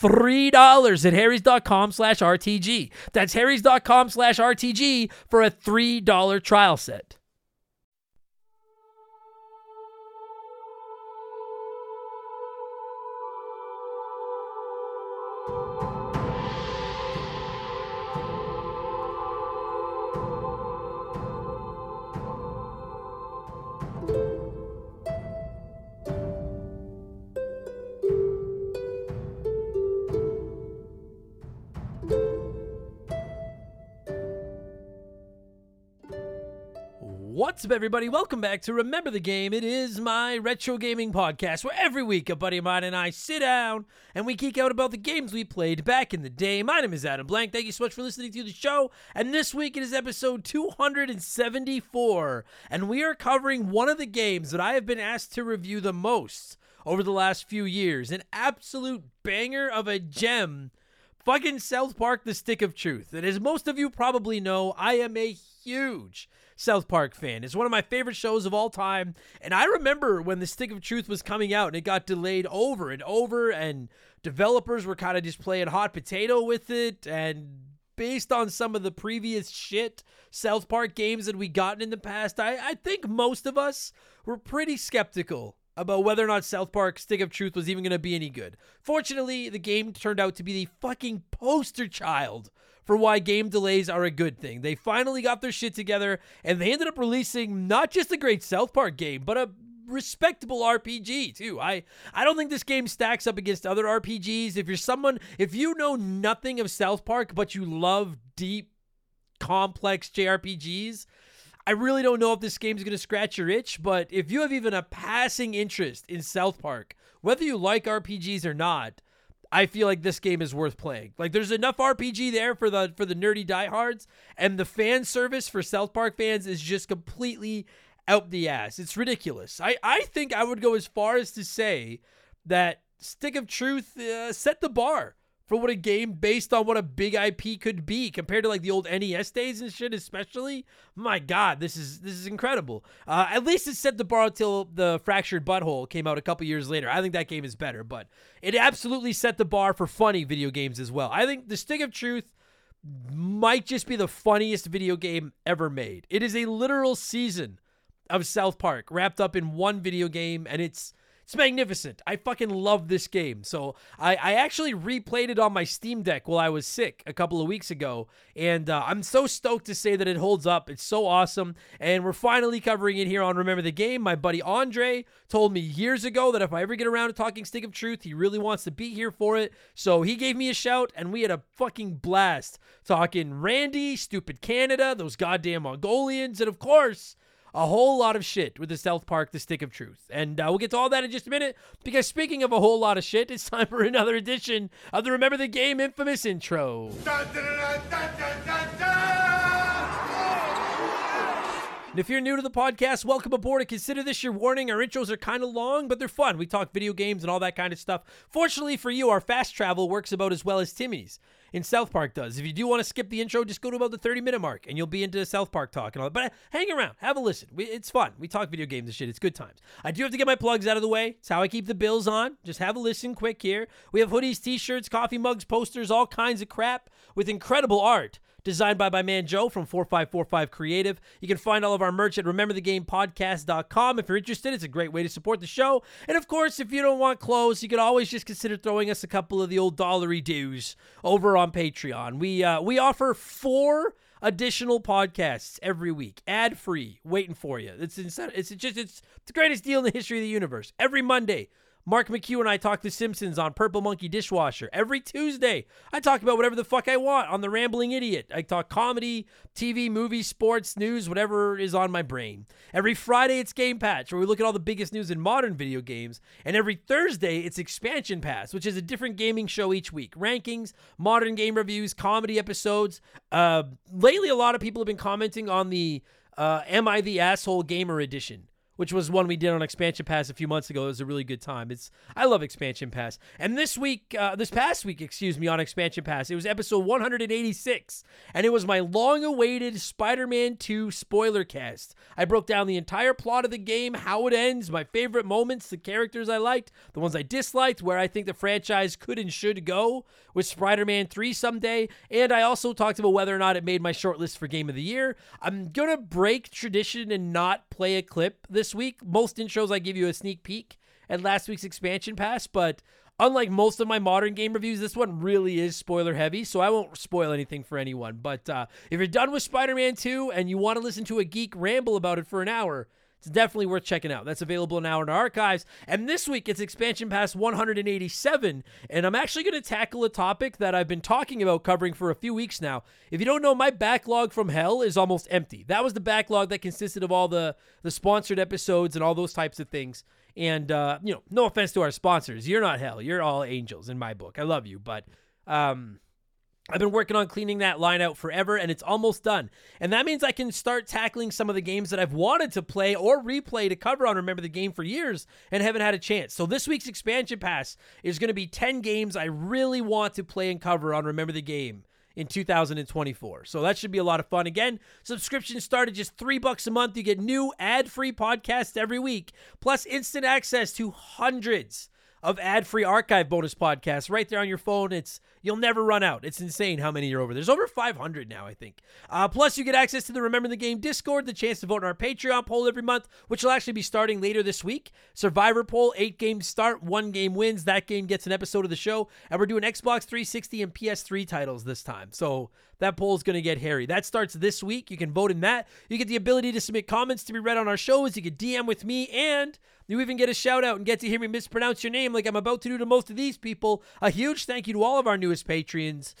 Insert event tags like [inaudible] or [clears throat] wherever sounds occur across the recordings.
$3 at harrys.com slash RTG. That's harrys.com slash RTG for a $3 trial set. What's up, everybody? Welcome back to Remember the Game. It is my retro gaming podcast where every week a buddy of mine and I sit down and we geek out about the games we played back in the day. My name is Adam Blank. Thank you so much for listening to the show. And this week it is episode 274. And we are covering one of the games that I have been asked to review the most over the last few years. An absolute banger of a gem fucking South Park The Stick of Truth. And as most of you probably know, I am a huge South Park fan. It's one of my favorite shows of all time. And I remember when The Stick of Truth was coming out and it got delayed over and over, and developers were kind of just playing hot potato with it. And based on some of the previous shit South Park games that we gotten in the past, I, I think most of us were pretty skeptical about whether or not South Park Stick of Truth was even going to be any good. Fortunately, the game turned out to be the fucking poster child for why game delays are a good thing. They finally got their shit together and they ended up releasing not just a great South Park game, but a respectable RPG too. I I don't think this game stacks up against other RPGs. If you're someone if you know nothing of South Park but you love deep complex JRPGs, I really don't know if this game's going to scratch your itch, but if you have even a passing interest in South Park, whether you like RPGs or not, I feel like this game is worth playing. Like there's enough RPG there for the for the nerdy diehards, and the fan service for South Park fans is just completely out the ass. It's ridiculous. I I think I would go as far as to say that Stick of Truth uh, set the bar for what a game based on what a big IP could be compared to like the old NES days and shit, especially. My God, this is this is incredible. Uh, at least it set the bar until the Fractured Butthole came out a couple years later. I think that game is better, but it absolutely set the bar for funny video games as well. I think the Stick of Truth might just be the funniest video game ever made. It is a literal season of South Park wrapped up in one video game, and it's it's magnificent. I fucking love this game. So I, I actually replayed it on my Steam Deck while I was sick a couple of weeks ago. And uh, I'm so stoked to say that it holds up. It's so awesome. And we're finally covering it here on Remember the Game. My buddy Andre told me years ago that if I ever get around to talking Stick of Truth, he really wants to be here for it. So he gave me a shout and we had a fucking blast talking Randy, Stupid Canada, those goddamn Mongolians, and of course, a whole lot of shit with the South Park The Stick of Truth. And uh, we'll get to all that in just a minute because speaking of a whole lot of shit, it's time for [laughs] another edition of the Remember the Game infamous intro. And if you're new to the podcast, welcome aboard and consider this your warning. Our intros are kind of long, but they're fun. We talk video games and all that kind of stuff. Fortunately for you, our fast travel works about as well as Timmy's in South Park does. If you do want to skip the intro, just go to about the 30 minute mark and you'll be into South Park talk and all that. But uh, hang around, have a listen. We, it's fun. We talk video games and shit. It's good times. I do have to get my plugs out of the way. It's how I keep the bills on. Just have a listen quick here. We have hoodies, t shirts, coffee mugs, posters, all kinds of crap with incredible art designed by my man Joe from 4545 Creative. You can find all of our merch at rememberthegamepodcast.com. If you're interested, it's a great way to support the show. And of course, if you don't want clothes, you can always just consider throwing us a couple of the old dollary dues over on Patreon. We uh, we offer four additional podcasts every week, ad free, waiting for you. It's. It's just it's the greatest deal in the history of the universe. Every Monday, Mark McHugh and I talk The Simpsons on Purple Monkey Dishwasher. Every Tuesday, I talk about whatever the fuck I want on The Rambling Idiot. I talk comedy, TV, movies, sports, news, whatever is on my brain. Every Friday, it's Game Patch, where we look at all the biggest news in modern video games. And every Thursday, it's Expansion Pass, which is a different gaming show each week. Rankings, modern game reviews, comedy episodes. Uh, lately, a lot of people have been commenting on the uh, Am I the Asshole Gamer Edition which was one we did on Expansion Pass a few months ago. It was a really good time. It's I love Expansion Pass. And this week, uh, this past week, excuse me, on Expansion Pass, it was episode 186, and it was my long-awaited Spider-Man 2 spoiler cast. I broke down the entire plot of the game, how it ends, my favorite moments, the characters I liked, the ones I disliked, where I think the franchise could and should go with Spider-Man 3 someday, and I also talked about whether or not it made my shortlist for Game of the Year. I'm gonna break tradition and not play a clip this this week. Most intros, I give you a sneak peek at last week's expansion pass, but unlike most of my modern game reviews, this one really is spoiler heavy, so I won't spoil anything for anyone. But uh, if you're done with Spider Man 2 and you want to listen to a geek ramble about it for an hour, it's definitely worth checking out. That's available now in our archives. And this week it's expansion pass 187. And I'm actually going to tackle a topic that I've been talking about covering for a few weeks now. If you don't know, my backlog from hell is almost empty. That was the backlog that consisted of all the, the sponsored episodes and all those types of things. And, uh, you know, no offense to our sponsors. You're not hell. You're all angels in my book. I love you. But, um, I've been working on cleaning that line out forever and it's almost done. And that means I can start tackling some of the games that I've wanted to play or replay to cover on Remember the Game for years and haven't had a chance. So this week's expansion pass is going to be 10 games I really want to play and cover on Remember the Game in 2024. So that should be a lot of fun. Again, subscriptions start at just 3 bucks a month. You get new ad-free podcasts every week, plus instant access to hundreds of ad-free archive bonus podcasts right there on your phone. It's you'll never run out. It's insane how many you're over. There's over 500 now, I think. Uh, plus, you get access to the Remember the Game Discord, the chance to vote in our Patreon poll every month, which will actually be starting later this week. Survivor poll, eight games start, one game wins. That game gets an episode of the show, and we're doing Xbox 360 and PS3 titles this time. So that poll is going to get hairy. That starts this week. You can vote in that. You get the ability to submit comments to be read on our shows. You can DM with me, and you even get a shout out and get to hear me mispronounce your name like I'm about to do to most of these people. A huge thank you to all of our newest patrons.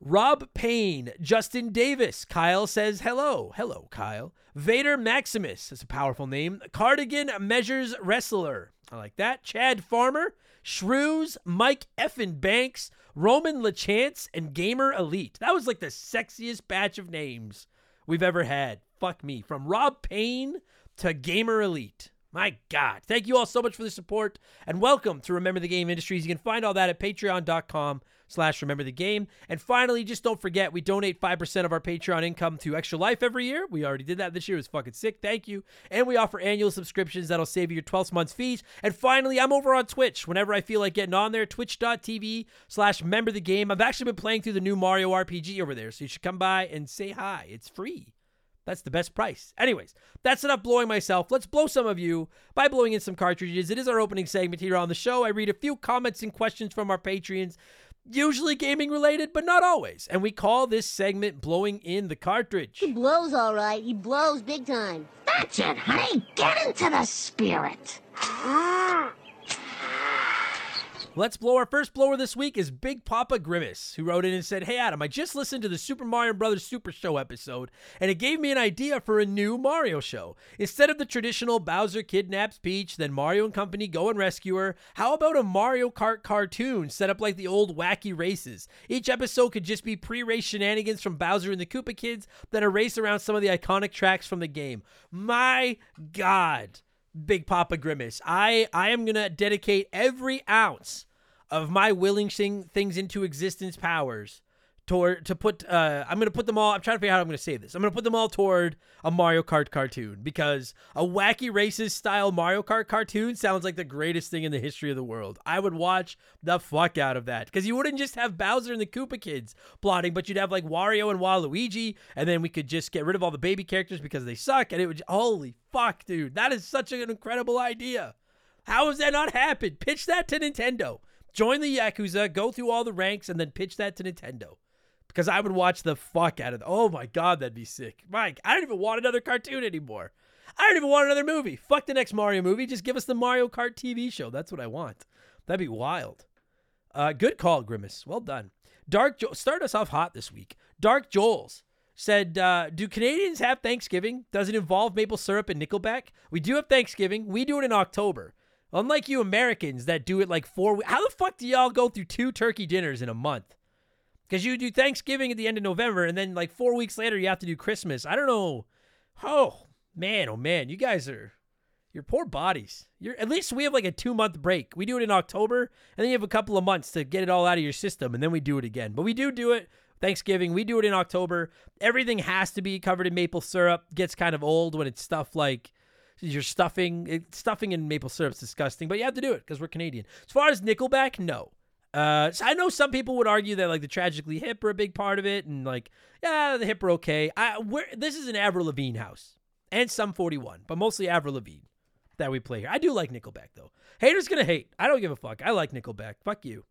Rob Payne, Justin Davis, Kyle says hello. Hello, Kyle. Vader Maximus, that's a powerful name. Cardigan Measures Wrestler, I like that. Chad Farmer, Shrews, Mike Effin Banks, Roman LeChance, and Gamer Elite. That was like the sexiest batch of names we've ever had. Fuck me. From Rob Payne to Gamer Elite. My God. Thank you all so much for the support and welcome to Remember the Game Industries. You can find all that at patreon.com slash remember the game. And finally, just don't forget, we donate 5% of our Patreon income to Extra Life every year. We already did that this year. It was fucking sick. Thank you. And we offer annual subscriptions that'll save you your 12 month's fees. And finally, I'm over on Twitch whenever I feel like getting on there, twitch.tv slash remember the game. I've actually been playing through the new Mario RPG over there, so you should come by and say hi. It's free. That's the best price. Anyways, that's enough blowing myself. Let's blow some of you by blowing in some cartridges. It is our opening segment here on the show. I read a few comments and questions from our Patreons, usually gaming related, but not always. And we call this segment Blowing in the Cartridge. He blows all right. He blows big time. That's it, honey. Get into the spirit. Ah. Let's blow. Our first blower this week is Big Papa Grimace, who wrote in and said, Hey Adam, I just listened to the Super Mario Brothers Super Show episode, and it gave me an idea for a new Mario show. Instead of the traditional Bowser kidnaps Peach, then Mario and company go and rescue her, how about a Mario Kart cartoon set up like the old wacky races? Each episode could just be pre race shenanigans from Bowser and the Koopa Kids that are raced around some of the iconic tracks from the game. My God. Big Papa Grimace. I I am gonna dedicate every ounce of my willing things into existence powers toward to put uh I'm gonna put them all I'm trying to figure out how I'm gonna say this. I'm gonna put them all toward a Mario Kart cartoon because a wacky races style Mario Kart cartoon sounds like the greatest thing in the history of the world. I would watch the fuck out of that. Because you wouldn't just have Bowser and the Koopa kids plotting, but you'd have like Wario and Waluigi, and then we could just get rid of all the baby characters because they suck, and it would holy fuck, dude. That is such an incredible idea. How has that not happened? Pitch that to Nintendo. Join the Yakuza, go through all the ranks, and then pitch that to Nintendo because I would watch the fuck out of it. Oh my god, that'd be sick. Mike, I don't even want another cartoon anymore. I don't even want another movie. Fuck the next Mario movie. Just give us the Mario Kart TV show. That's what I want. That'd be wild. Uh, good call, Grimace. Well done. Dark jo- start us off hot this week. Dark Joels said, uh, "Do Canadians have Thanksgiving? Does it involve maple syrup and Nickelback? We do have Thanksgiving. We do it in October. Unlike you Americans that do it like four. How the fuck do y'all go through two turkey dinners in a month? Because you do Thanksgiving at the end of November, and then like four weeks later, you have to do Christmas. I don't know. Oh, man, oh, man. You guys are, your poor bodies. You're, at least we have like a two month break. We do it in October, and then you have a couple of months to get it all out of your system, and then we do it again. But we do do it Thanksgiving. We do it in October. Everything has to be covered in maple syrup. Gets kind of old when it's stuff like you're stuffing. It, stuffing in maple syrup is disgusting, but you have to do it because we're Canadian. As far as Nickelback, no. Uh, so I know some people would argue that like the tragically hip are a big part of it, and like yeah, the hip are okay. I we're, this is an Avril Lavigne house and Sum 41, but mostly Avril Lavigne that we play here. I do like Nickelback though. Haters gonna hate. I don't give a fuck. I like Nickelback. Fuck you.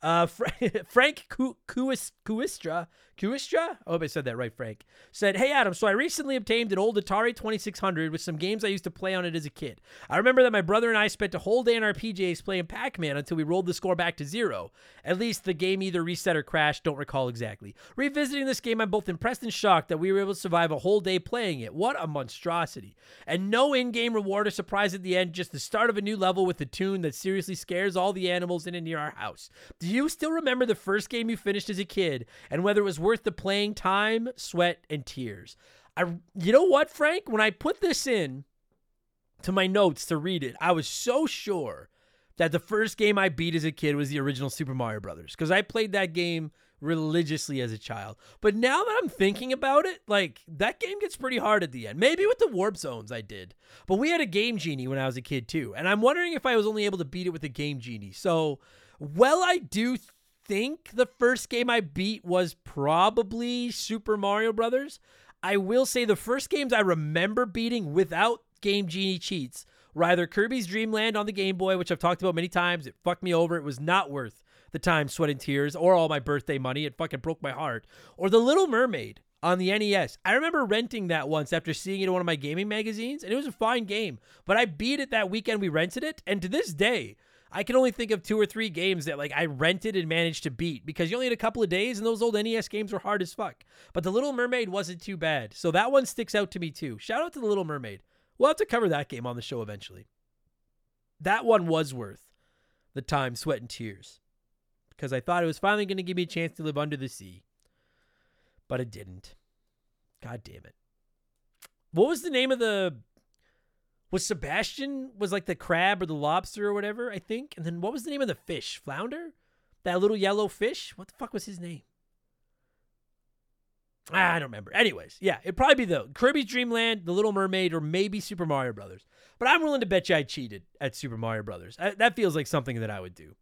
Uh, [laughs] Frank Kuistra, Kuistra, I hope I said that right, Frank, said, Hey, Adam, so I recently obtained an old Atari 2600 with some games I used to play on it as a kid. I remember that my brother and I spent a whole day in our PJs playing Pac Man until we rolled the score back to zero. At least the game either reset or crashed, don't recall exactly. Revisiting this game, I'm both impressed and shocked that we were able to survive a whole day playing it. What a monstrosity. And no in game reward or surprise at the end, just the start of a new level with a tune that seriously scares all the animals in and near our house. Do you still remember the first game you finished as a kid and whether it was worth the playing time, sweat, and tears? I, you know what, Frank? When I put this in to my notes to read it, I was so sure that the first game I beat as a kid was the original Super Mario Brothers because I played that game religiously as a child. But now that I'm thinking about it, like that game gets pretty hard at the end. Maybe with the warp zones I did. But we had a game genie when I was a kid too. And I'm wondering if I was only able to beat it with a game genie. So well, I do think the first game I beat was probably Super Mario Brothers. I will say the first games I remember beating without Game Genie cheats were either Kirby's Dream Land on the Game Boy, which I've talked about many times. It fucked me over. It was not worth the time, sweat, and tears, or all my birthday money. It fucking broke my heart. Or The Little Mermaid on the NES. I remember renting that once after seeing it in one of my gaming magazines, and it was a fine game. But I beat it that weekend we rented it, and to this day, I can only think of two or three games that like I rented and managed to beat because you only had a couple of days and those old NES games were hard as fuck. But The Little Mermaid wasn't too bad. So that one sticks out to me too. Shout out to The Little Mermaid. We'll have to cover that game on the show eventually. That one was worth the time, sweat, and tears because I thought it was finally going to give me a chance to live under the sea. But it didn't. God damn it. What was the name of the was Sebastian was like the crab or the lobster or whatever, I think. And then what was the name of the fish? Flounder? That little yellow fish? What the fuck was his name? Ah, I don't remember. Anyways, yeah, it'd probably be the Kirby's Dream Land, The Little Mermaid, or maybe Super Mario Brothers. But I'm willing to bet you I cheated at Super Mario Brothers. I, that feels like something that I would do.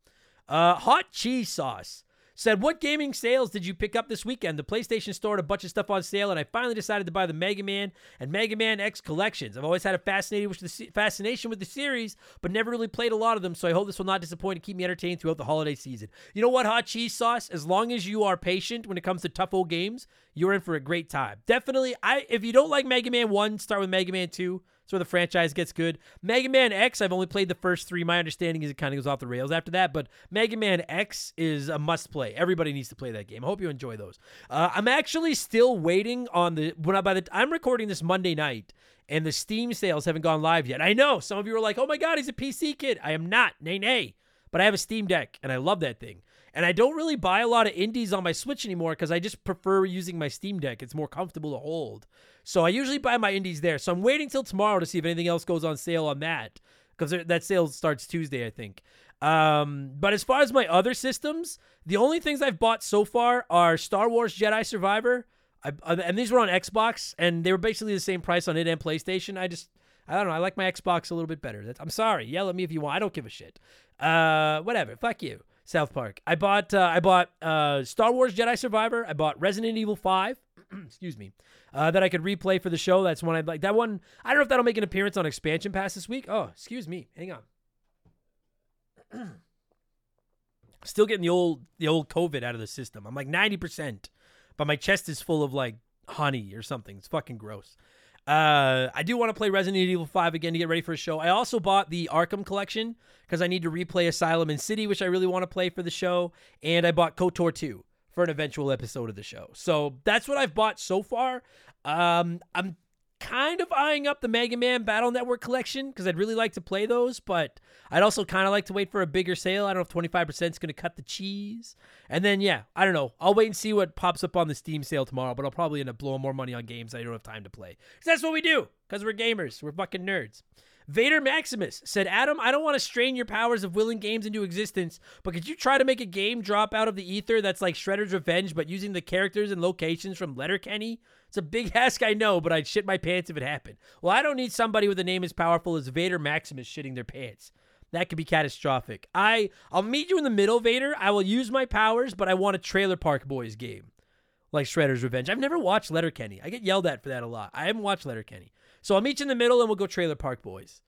Uh, hot cheese sauce said, What gaming sales did you pick up this weekend? The PlayStation Store had a bunch of stuff on sale, and I finally decided to buy the Mega Man and Mega Man X collections. I've always had a fascination with the series, but never really played a lot of them, so I hope this will not disappoint and keep me entertained throughout the holiday season. You know what, Hot Cheese Sauce? As long as you are patient when it comes to tough old games, you're in for a great time. Definitely, I if you don't like Mega Man 1, start with Mega Man 2. That's where the franchise gets good. Mega Man X, I've only played the first three. My understanding is it kind of goes off the rails after that, but Mega Man X is a must play. Everybody needs to play that game. I hope you enjoy those. Uh, I'm actually still waiting on the when I by the I'm recording this Monday night and the Steam sales haven't gone live yet. I know some of you are like, "Oh my god, he's a PC kid." I am not. Nay, nay. But I have a Steam Deck and I love that thing. And I don't really buy a lot of indies on my Switch anymore because I just prefer using my Steam Deck. It's more comfortable to hold. So I usually buy my indies there. So I'm waiting till tomorrow to see if anything else goes on sale on that because that sale starts Tuesday, I think. Um, but as far as my other systems, the only things I've bought so far are Star Wars Jedi Survivor. I, uh, and these were on Xbox, and they were basically the same price on it and PlayStation. I just, I don't know. I like my Xbox a little bit better. That's, I'm sorry. Yell at me if you want. I don't give a shit. Uh, whatever. Fuck you. South Park. I bought uh, I bought uh, Star Wars Jedi Survivor. I bought Resident Evil Five. [clears throat] excuse me. Uh, that I could replay for the show. That's one I'd like. That one. I don't know if that'll make an appearance on Expansion Pass this week. Oh, excuse me. Hang on. [clears throat] Still getting the old the old COVID out of the system. I'm like ninety percent, but my chest is full of like honey or something. It's fucking gross. Uh, I do want to play Resident Evil 5 again to get ready for a show. I also bought the Arkham collection because I need to replay Asylum and City, which I really want to play for the show. And I bought KOTOR 2 for an eventual episode of the show. So that's what I've bought so far. Um, I'm kind of eyeing up the Mega Man Battle Network collection because I'd really like to play those, but I'd also kind of like to wait for a bigger sale. I don't know if 25% is going to cut the cheese. And then, yeah, I don't know. I'll wait and see what pops up on the Steam sale tomorrow, but I'll probably end up blowing more money on games I don't have time to play. Because that's what we do, because we're gamers. We're fucking nerds. Vader Maximus said, Adam, I don't want to strain your powers of willing games into existence, but could you try to make a game drop out of the ether that's like Shredder's Revenge, but using the characters and locations from Letterkenny? It's a big [laughs] ask, I know, but I'd shit my pants if it happened. Well, I don't need somebody with a name as powerful as Vader Maximus shitting their pants. That could be catastrophic. I I'll meet you in the middle, Vader. I will use my powers, but I want a Trailer Park Boys game. Like Shredder's Revenge. I've never watched Letterkenny. I get yelled at for that a lot. I haven't watched Letterkenny. So I'll meet you in the middle and we'll go Trailer Park Boys.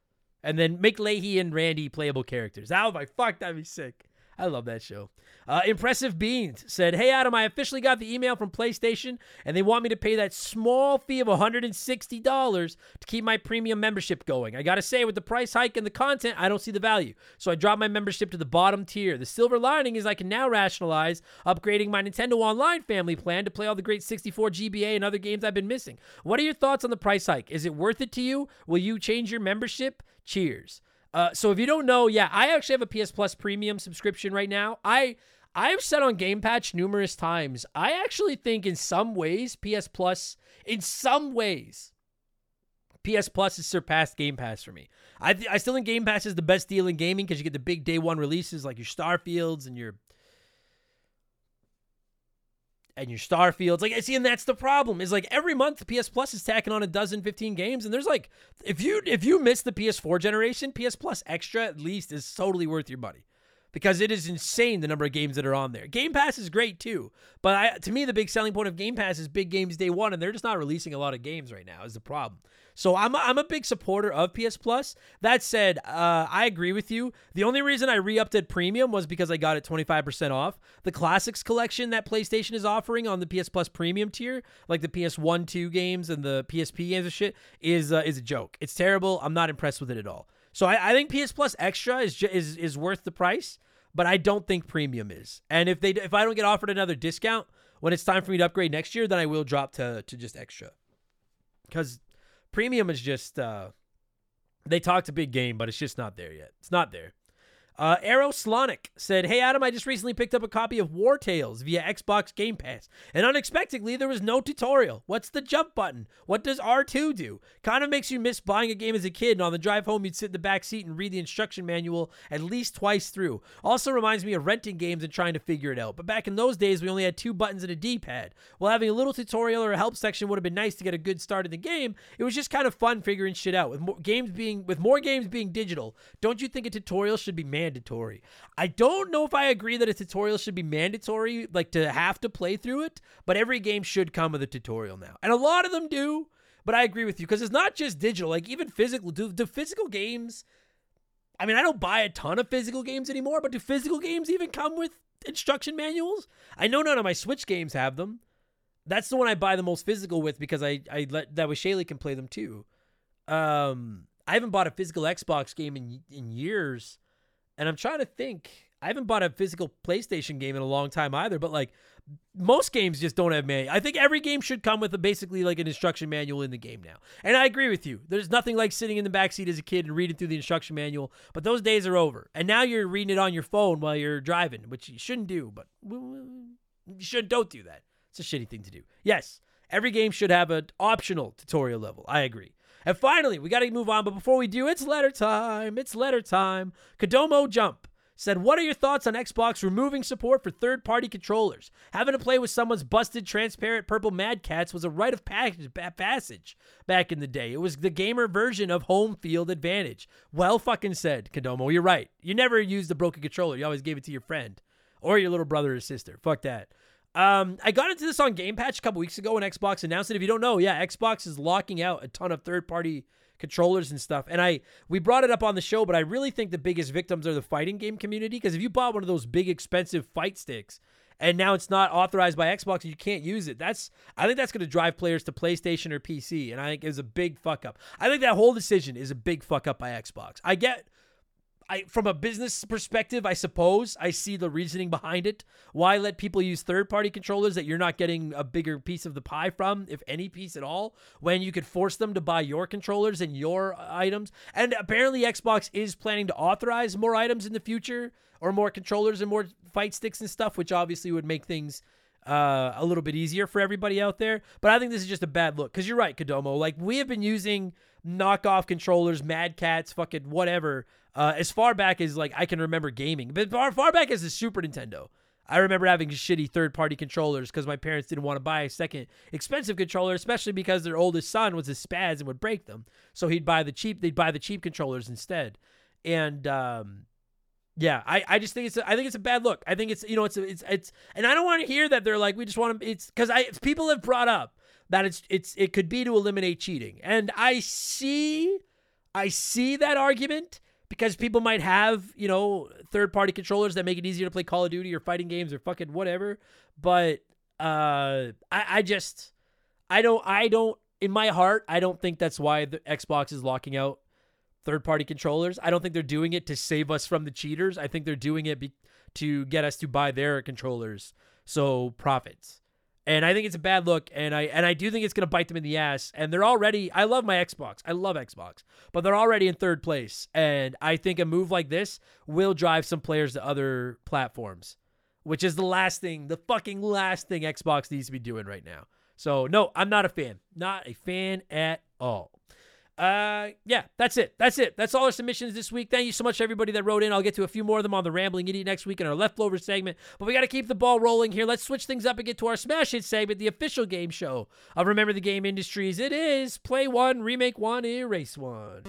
And then make Lahey and Randy playable characters. That would be fuck, that'd be sick. I love that show. Uh, Impressive Beans said, Hey, Adam, I officially got the email from PlayStation, and they want me to pay that small fee of $160 to keep my premium membership going. I got to say, with the price hike and the content, I don't see the value. So I dropped my membership to the bottom tier. The silver lining is I can now rationalize upgrading my Nintendo Online family plan to play all the great 64 GBA and other games I've been missing. What are your thoughts on the price hike? Is it worth it to you? Will you change your membership? Cheers. Uh, so if you don't know, yeah, I actually have a PS Plus premium subscription right now. I I've said on Game Patch numerous times, I actually think in some ways PS Plus, in some ways, PS Plus has surpassed Game Pass for me. I th- I still think Game Pass is the best deal in gaming because you get the big day one releases like your Starfields and your and your Starfields. Like, I see, and that's the problem. Is like every month PS Plus is tacking on a dozen, 15 games, and there's like if you if you miss the PS4 generation, PS Plus Extra at least is totally worth your money. Because it is insane the number of games that are on there. Game Pass is great too, but I, to me the big selling point of Game Pass is big games day one, and they're just not releasing a lot of games right now. Is the problem? So I'm a, I'm a big supporter of PS Plus. That said, uh, I agree with you. The only reason I re-upped at premium was because I got it 25% off. The classics collection that PlayStation is offering on the PS Plus premium tier, like the PS1, 2 games and the PSP games and shit, is uh, is a joke. It's terrible. I'm not impressed with it at all. So I, I think PS Plus Extra is ju- is is worth the price, but I don't think premium is. And if they if I don't get offered another discount when it's time for me to upgrade next year, then I will drop to to just extra. Because Premium is just uh they talked a big game, but it's just not there yet. It's not there. Uh, Arrow said, Hey Adam, I just recently picked up a copy of Wartales via Xbox Game Pass, and unexpectedly there was no tutorial. What's the jump button? What does R2 do? Kind of makes you miss buying a game as a kid, and on the drive home you'd sit in the back seat and read the instruction manual at least twice through. Also reminds me of renting games and trying to figure it out. But back in those days we only had two buttons and a D-pad. While having a little tutorial or a help section would have been nice to get a good start in the game, it was just kind of fun figuring shit out. With more games being with more games being digital, don't you think a tutorial should be mandatory? I don't know if I agree that a tutorial should be mandatory, like to have to play through it, but every game should come with a tutorial now. And a lot of them do, but I agree with you because it's not just digital, like even physical. Do, do physical games, I mean, I don't buy a ton of physical games anymore, but do physical games even come with instruction manuals? I know none of my Switch games have them. That's the one I buy the most physical with because I, I let that way Shaylee can play them too. Um, I haven't bought a physical Xbox game in in years, and I'm trying to think. I haven't bought a physical PlayStation game in a long time either. But like most games just don't have manual. I think every game should come with a basically like an instruction manual in the game now. And I agree with you. There's nothing like sitting in the back seat as a kid and reading through the instruction manual, but those days are over. And now you're reading it on your phone while you're driving, which you shouldn't do, but you should don't do that. It's a shitty thing to do. Yes, every game should have an optional tutorial level. I agree. And finally, we got to move on, but before we do, it's letter time. It's letter time. Kodomo Jump said, What are your thoughts on Xbox removing support for third party controllers? Having to play with someone's busted, transparent purple Mad Catz was a rite of passage back in the day. It was the gamer version of home field advantage. Well fucking said, Kodomo. You're right. You never used the broken controller, you always gave it to your friend or your little brother or sister. Fuck that. Um, I got into this on Game Patch a couple weeks ago when Xbox announced it. If you don't know, yeah, Xbox is locking out a ton of third party controllers and stuff. And I we brought it up on the show, but I really think the biggest victims are the fighting game community because if you bought one of those big expensive fight sticks and now it's not authorized by Xbox and you can't use it, that's I think that's going to drive players to PlayStation or PC, and I think it's a big fuck up. I think that whole decision is a big fuck up by Xbox. I get I from a business perspective, I suppose I see the reasoning behind it. Why let people use third-party controllers that you're not getting a bigger piece of the pie from, if any piece at all, when you could force them to buy your controllers and your uh, items? And apparently Xbox is planning to authorize more items in the future or more controllers and more fight sticks and stuff, which obviously would make things uh, a little bit easier for everybody out there. But I think this is just a bad look because you're right, Kodomo. Like we have been using knockoff controllers, Mad Catz, fucking whatever uh, as far back as like I can remember gaming, but far far back as the Super Nintendo. I remember having shitty third party controllers because my parents didn't want to buy a second expensive controller, especially because their oldest son was a spaz and would break them. So he'd buy the cheap they'd buy the cheap controllers instead. And um, yeah, I, I just think it's a, I think it's a bad look. I think it's you know it's a, it's it's and I don't want to hear that they're like we just want to it's because I people have brought up that it's it's it could be to eliminate cheating and I see I see that argument because people might have, you know, third party controllers that make it easier to play Call of Duty or fighting games or fucking whatever. But uh I, I just I don't I don't in my heart, I don't think that's why the Xbox is locking out third party controllers. I don't think they're doing it to save us from the cheaters. I think they're doing it be- to get us to buy their controllers. So profits and I think it's a bad look, and I and I do think it's going to bite them in the ass. And they're already. I love my Xbox. I love Xbox, but they're already in third place. And I think a move like this will drive some players to other platforms, which is the last thing, the fucking last thing Xbox needs to be doing right now. So no, I'm not a fan. Not a fan at all. Uh, yeah, that's it. That's it. That's all our submissions this week. Thank you so much everybody that wrote in. I'll get to a few more of them on the Rambling Idiot next week in our leftover segment. But we got to keep the ball rolling here. Let's switch things up and get to our smash hit segment, the official game show of Remember the Game Industries. It is play one, remake one, erase one.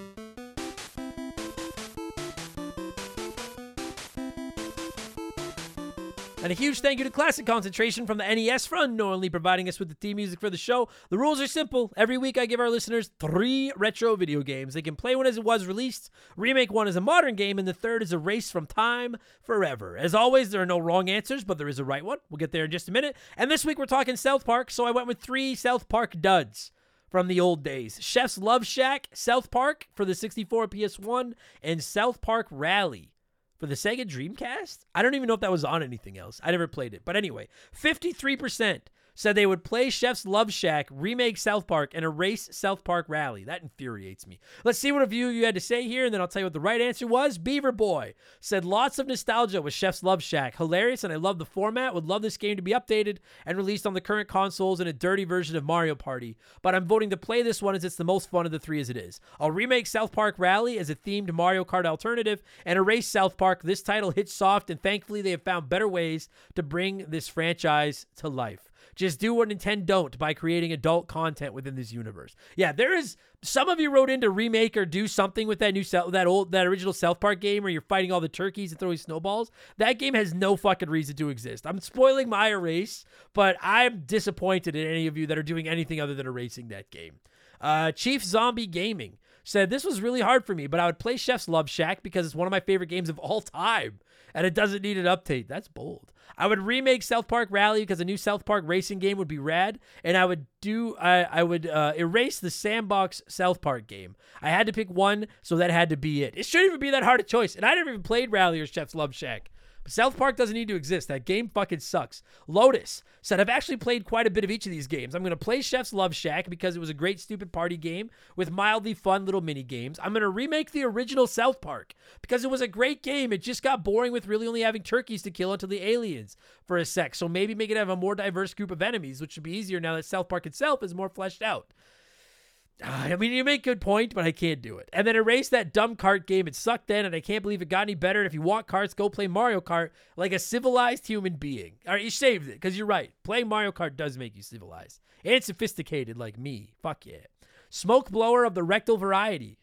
And a huge thank you to Classic Concentration from the NES for unknowingly providing us with the theme music for the show. The rules are simple. Every week I give our listeners three retro video games. They can play one as it was released, remake one as a modern game, and the third is a race from time forever. As always, there are no wrong answers, but there is a right one. We'll get there in just a minute. And this week we're talking South Park, so I went with three South Park duds from the old days. Chef's Love Shack, South Park for the 64 PS1, and South Park Rally for the Sega Dreamcast. I don't even know if that was on anything else. I never played it. But anyway, 53% said they would play Chef's Love Shack, remake South Park, and erase South Park Rally. That infuriates me. Let's see what a of you had to say here, and then I'll tell you what the right answer was. Beaver Boy said lots of nostalgia with Chef's Love Shack. Hilarious, and I love the format. Would love this game to be updated and released on the current consoles in a dirty version of Mario Party. But I'm voting to play this one as it's the most fun of the three as it is. I'll remake South Park Rally as a themed Mario Kart alternative and erase South Park. This title hits soft, and thankfully they have found better ways to bring this franchise to life. Just do what Nintendo don't by creating adult content within this universe. Yeah, there is some of you wrote in to remake or do something with that new that old that original South Park game where you're fighting all the turkeys and throwing snowballs. That game has no fucking reason to exist. I'm spoiling my erase, but I'm disappointed in any of you that are doing anything other than erasing that game. Uh, Chief Zombie Gaming said this was really hard for me, but I would play Chef's Love Shack because it's one of my favorite games of all time, and it doesn't need an update. That's bold. I would remake South Park Rally because a new South Park racing game would be rad, and I would do I I would uh, erase the sandbox South Park game. I had to pick one, so that had to be it. It shouldn't even be that hard a choice, and I never even played Rally or Chef's Love Shack. South Park doesn't need to exist. That game fucking sucks. Lotus said, I've actually played quite a bit of each of these games. I'm going to play Chef's Love Shack because it was a great stupid party game with mildly fun little mini games. I'm going to remake the original South Park because it was a great game. It just got boring with really only having turkeys to kill until the aliens for a sec. So maybe make it have a more diverse group of enemies, which should be easier now that South Park itself is more fleshed out. Ah, I mean, you make a good point, but I can't do it. And then erase that dumb cart game. It sucked then, and I can't believe it got any better. If you want carts, go play Mario Kart like a civilized human being. All right, you saved it because you're right. Playing Mario Kart does make you civilized and sophisticated like me. Fuck yeah. Smoke blower of the rectal variety.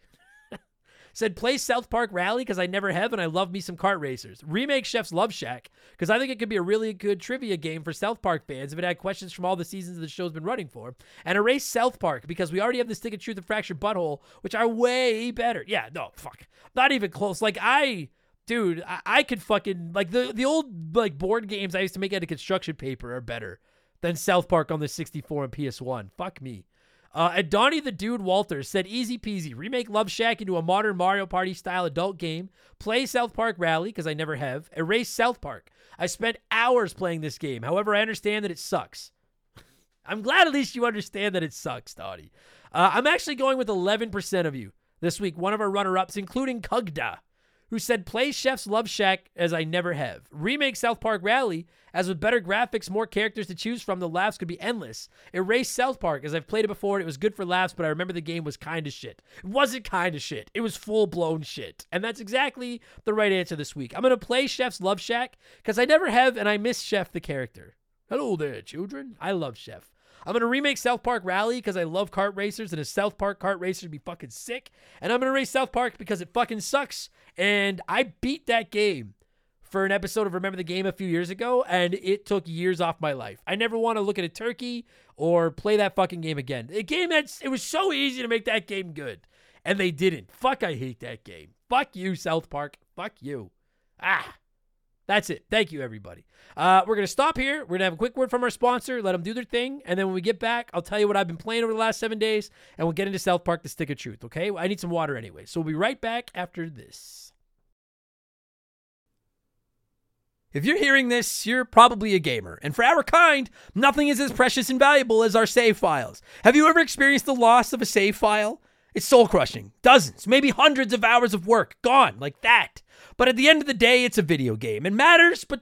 Said play South Park Rally because I never have and I love me some kart racers. Remake Chef's Love Shack because I think it could be a really good trivia game for South Park fans if it had questions from all the seasons the show's been running for. And erase South Park because we already have the Stick of Truth and Fractured Butthole, which are way better. Yeah, no, fuck. Not even close. Like I dude, I, I could fucking like the the old like board games I used to make out of construction paper are better than South Park on the 64 and PS1. Fuck me. Uh, and Donnie the Dude Walters said, easy peasy, remake Love Shack into a modern Mario Party style adult game, play South Park Rally, because I never have, erase South Park. I spent hours playing this game. However, I understand that it sucks. [laughs] I'm glad at least you understand that it sucks, Donnie. Uh, I'm actually going with 11% of you this week, one of our runner ups, including Kugda who said play Chef's Love Shack as I never have. Remake South Park Rally as with better graphics, more characters to choose from, the laughs could be endless. Erase South Park as I've played it before and it was good for laughs, but I remember the game was kind of shit. It wasn't kind of shit. It was full blown shit. And that's exactly the right answer this week. I'm going to play Chef's Love Shack because I never have and I miss Chef the character. Hello there, children. I love Chef. I'm gonna remake South Park Rally because I love kart racers and a South Park kart racer would be fucking sick. And I'm gonna race South Park because it fucking sucks. And I beat that game for an episode of Remember the Game a few years ago, and it took years off my life. I never want to look at a turkey or play that fucking game again. A game that's it was so easy to make that game good. And they didn't. Fuck, I hate that game. Fuck you, South Park. Fuck you. Ah. That's it. Thank you, everybody. Uh, we're going to stop here. We're going to have a quick word from our sponsor, let them do their thing. And then when we get back, I'll tell you what I've been playing over the last seven days, and we'll get into South Park, The Stick of Truth, okay? I need some water anyway. So we'll be right back after this. If you're hearing this, you're probably a gamer. And for our kind, nothing is as precious and valuable as our save files. Have you ever experienced the loss of a save file? It's soul crushing. Dozens, maybe hundreds of hours of work gone like that. But at the end of the day, it's a video game. It matters, but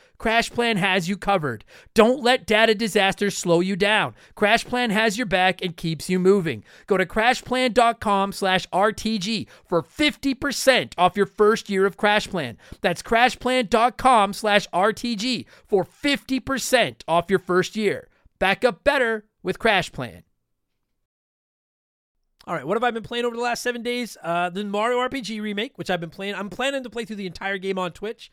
CrashPlan has you covered. Don't let data disasters slow you down. CrashPlan has your back and keeps you moving. Go to crashplan.com slash RTG for 50% off your first year of CrashPlan. That's crashplan.com slash RTG for 50% off your first year. Back up better with CrashPlan. All right, what have I been playing over the last seven days? Uh, the Mario RPG remake, which I've been playing. I'm planning to play through the entire game on Twitch.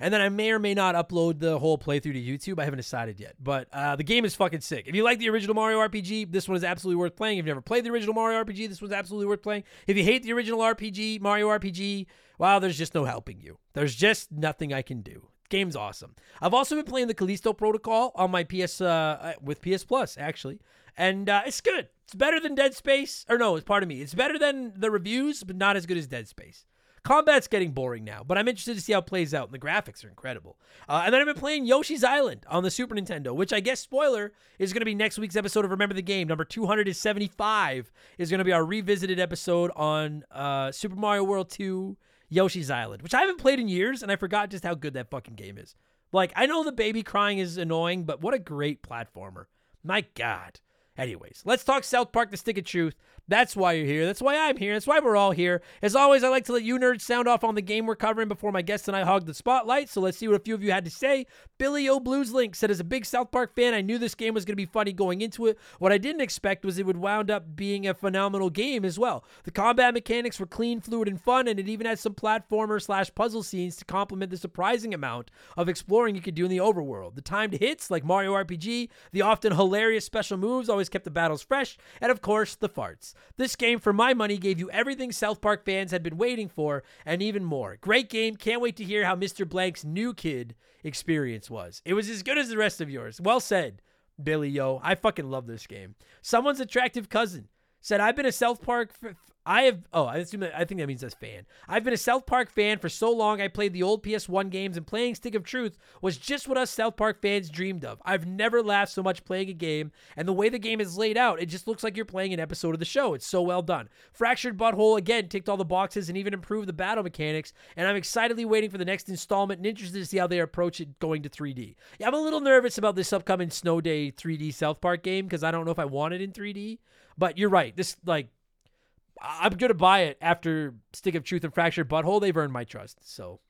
And then I may or may not upload the whole playthrough to YouTube. I haven't decided yet. But uh, the game is fucking sick. If you like the original Mario RPG, this one is absolutely worth playing. If you've never played the original Mario RPG, this one's absolutely worth playing. If you hate the original RPG, Mario RPG, well, there's just no helping you. There's just nothing I can do. Game's awesome. I've also been playing the Callisto Protocol on my PS uh, uh, with PS Plus actually, and uh, it's good. It's better than Dead Space, or no, it's part of me. It's better than the reviews, but not as good as Dead Space. Combat's getting boring now, but I'm interested to see how it plays out, and the graphics are incredible. Uh, and then I've been playing Yoshi's Island on the Super Nintendo, which I guess, spoiler, is going to be next week's episode of Remember the Game. Number 275 is going to be our revisited episode on uh, Super Mario World 2 Yoshi's Island, which I haven't played in years, and I forgot just how good that fucking game is. Like, I know the baby crying is annoying, but what a great platformer. My God. Anyways, let's talk South Park The Stick of Truth. That's why you're here. That's why I'm here. That's why we're all here. As always, I like to let you nerds sound off on the game we're covering before my guests and I hog the spotlight. So let's see what a few of you had to say. Billy O Blues Link said, as a big South Park fan, I knew this game was going to be funny going into it. What I didn't expect was it would wound up being a phenomenal game as well. The combat mechanics were clean, fluid, and fun, and it even had some platformer slash puzzle scenes to complement the surprising amount of exploring you could do in the overworld. The timed hits, like Mario RPG, the often hilarious special moves always kept the battles fresh, and of course, the farts. This game, for my money, gave you everything South Park fans had been waiting for and even more. Great game. Can't wait to hear how Mr. Blank's new kid experience was. It was as good as the rest of yours. Well said, Billy Yo. I fucking love this game. Someone's attractive cousin said, I've been a South Park f- I have. Oh, I assume. That, I think that means as fan. I've been a South Park fan for so long. I played the old PS1 games, and playing Stick of Truth was just what us South Park fans dreamed of. I've never laughed so much playing a game, and the way the game is laid out, it just looks like you're playing an episode of the show. It's so well done. Fractured Butthole again ticked all the boxes and even improved the battle mechanics. And I'm excitedly waiting for the next installment and interested to see how they approach it going to 3D. Yeah, I'm a little nervous about this upcoming Snow Day 3D South Park game because I don't know if I want it in 3D. But you're right. This like I'm gonna buy it after Stick of Truth and Fractured Butthole. They've earned my trust. So,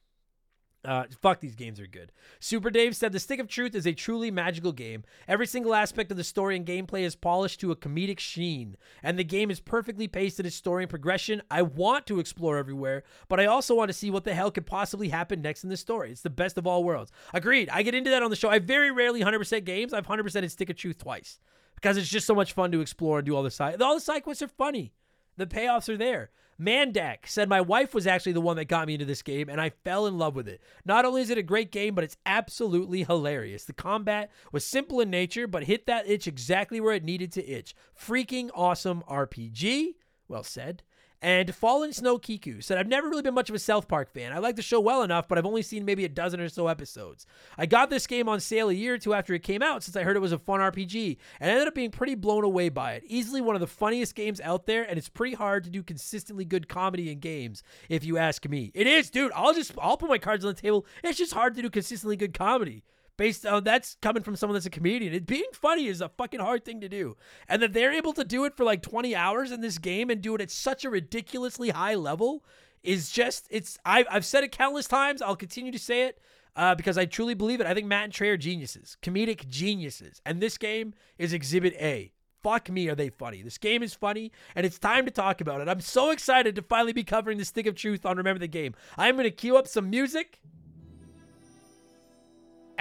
uh, fuck, these games are good. Super Dave said the Stick of Truth is a truly magical game. Every single aspect of the story and gameplay is polished to a comedic sheen, and the game is perfectly paced in its story and progression. I want to explore everywhere, but I also want to see what the hell could possibly happen next in the story. It's the best of all worlds. Agreed. I get into that on the show. I very rarely 100% games. I've 100% in Stick of Truth twice because it's just so much fun to explore and do all the side. All the side quests are funny. The payoffs are there. Mandak said my wife was actually the one that got me into this game, and I fell in love with it. Not only is it a great game, but it's absolutely hilarious. The combat was simple in nature, but hit that itch exactly where it needed to itch. Freaking awesome RPG. Well said. And Fallen Snow Kiku said, I've never really been much of a South Park fan. I like the show well enough, but I've only seen maybe a dozen or so episodes. I got this game on sale a year or two after it came out since I heard it was a fun RPG, and I ended up being pretty blown away by it. Easily one of the funniest games out there, and it's pretty hard to do consistently good comedy in games, if you ask me. It is, dude. I'll just I'll put my cards on the table. It's just hard to do consistently good comedy based on that's coming from someone that's a comedian. It being funny is a fucking hard thing to do. And that they're able to do it for like 20 hours in this game and do it at such a ridiculously high level is just it's I've, I've said it countless times. I'll continue to say it. Uh, because I truly believe it. I think Matt and Trey are geniuses, comedic geniuses. And this game is exhibit A. Fuck me, are they funny? This game is funny, and it's time to talk about it. I'm so excited to finally be covering the Stick of Truth on Remember the Game. I'm going to cue up some music.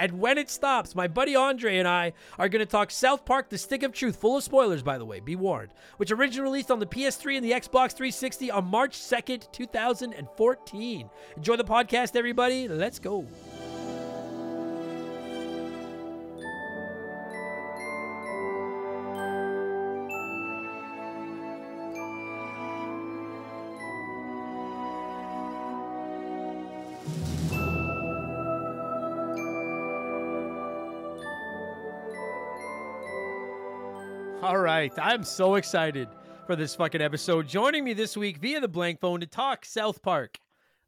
And when it stops, my buddy Andre and I are going to talk South Park The Stick of Truth, full of spoilers, by the way, be warned, which originally released on the PS3 and the Xbox 360 on March 2nd, 2014. Enjoy the podcast, everybody. Let's go. Right. I'm so excited for this fucking episode. Joining me this week via the blank phone to talk South Park,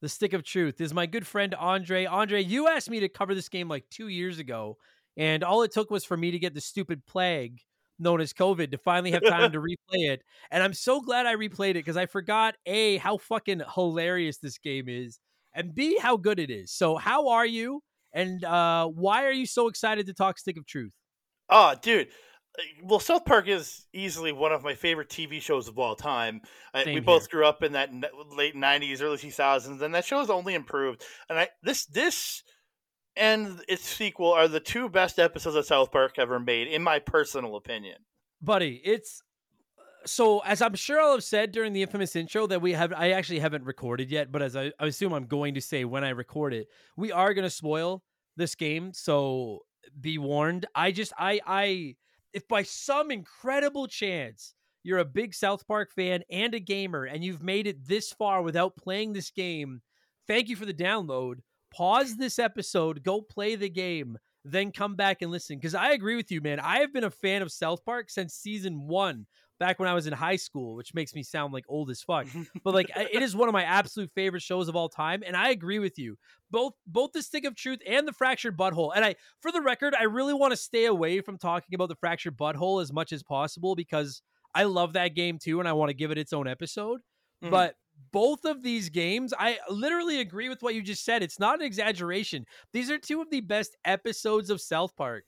The Stick of Truth, is my good friend Andre. Andre, you asked me to cover this game like two years ago, and all it took was for me to get the stupid plague known as COVID to finally have time to [laughs] replay it. And I'm so glad I replayed it because I forgot A, how fucking hilarious this game is, and B, how good it is. So, how are you? And uh, why are you so excited to talk Stick of Truth? Oh, dude well, South Park is easily one of my favorite TV shows of all time. I, we both grew up in that late '90s, early 2000s, and that show has only improved. And I this this and its sequel are the two best episodes of South Park ever made, in my personal opinion. Buddy, it's so as I'm sure I'll have said during the infamous intro that we have I actually haven't recorded yet, but as I, I assume I'm going to say when I record it, we are gonna spoil this game, so be warned. I just I I if by some incredible chance you're a big South Park fan and a gamer and you've made it this far without playing this game, thank you for the download. Pause this episode, go play the game, then come back and listen. Because I agree with you, man. I have been a fan of South Park since season one back when I was in high school, which makes me sound like old as fuck. But like it [laughs] is one of my absolute favorite shows of all time, and I agree with you. Both both the stick of truth and the fractured butthole. And I for the record, I really want to stay away from talking about the fractured butthole as much as possible because I love that game too, and I want to give it its own episode. Mm-hmm. But both of these games, I literally agree with what you just said. It's not an exaggeration. These are two of the best episodes of South Park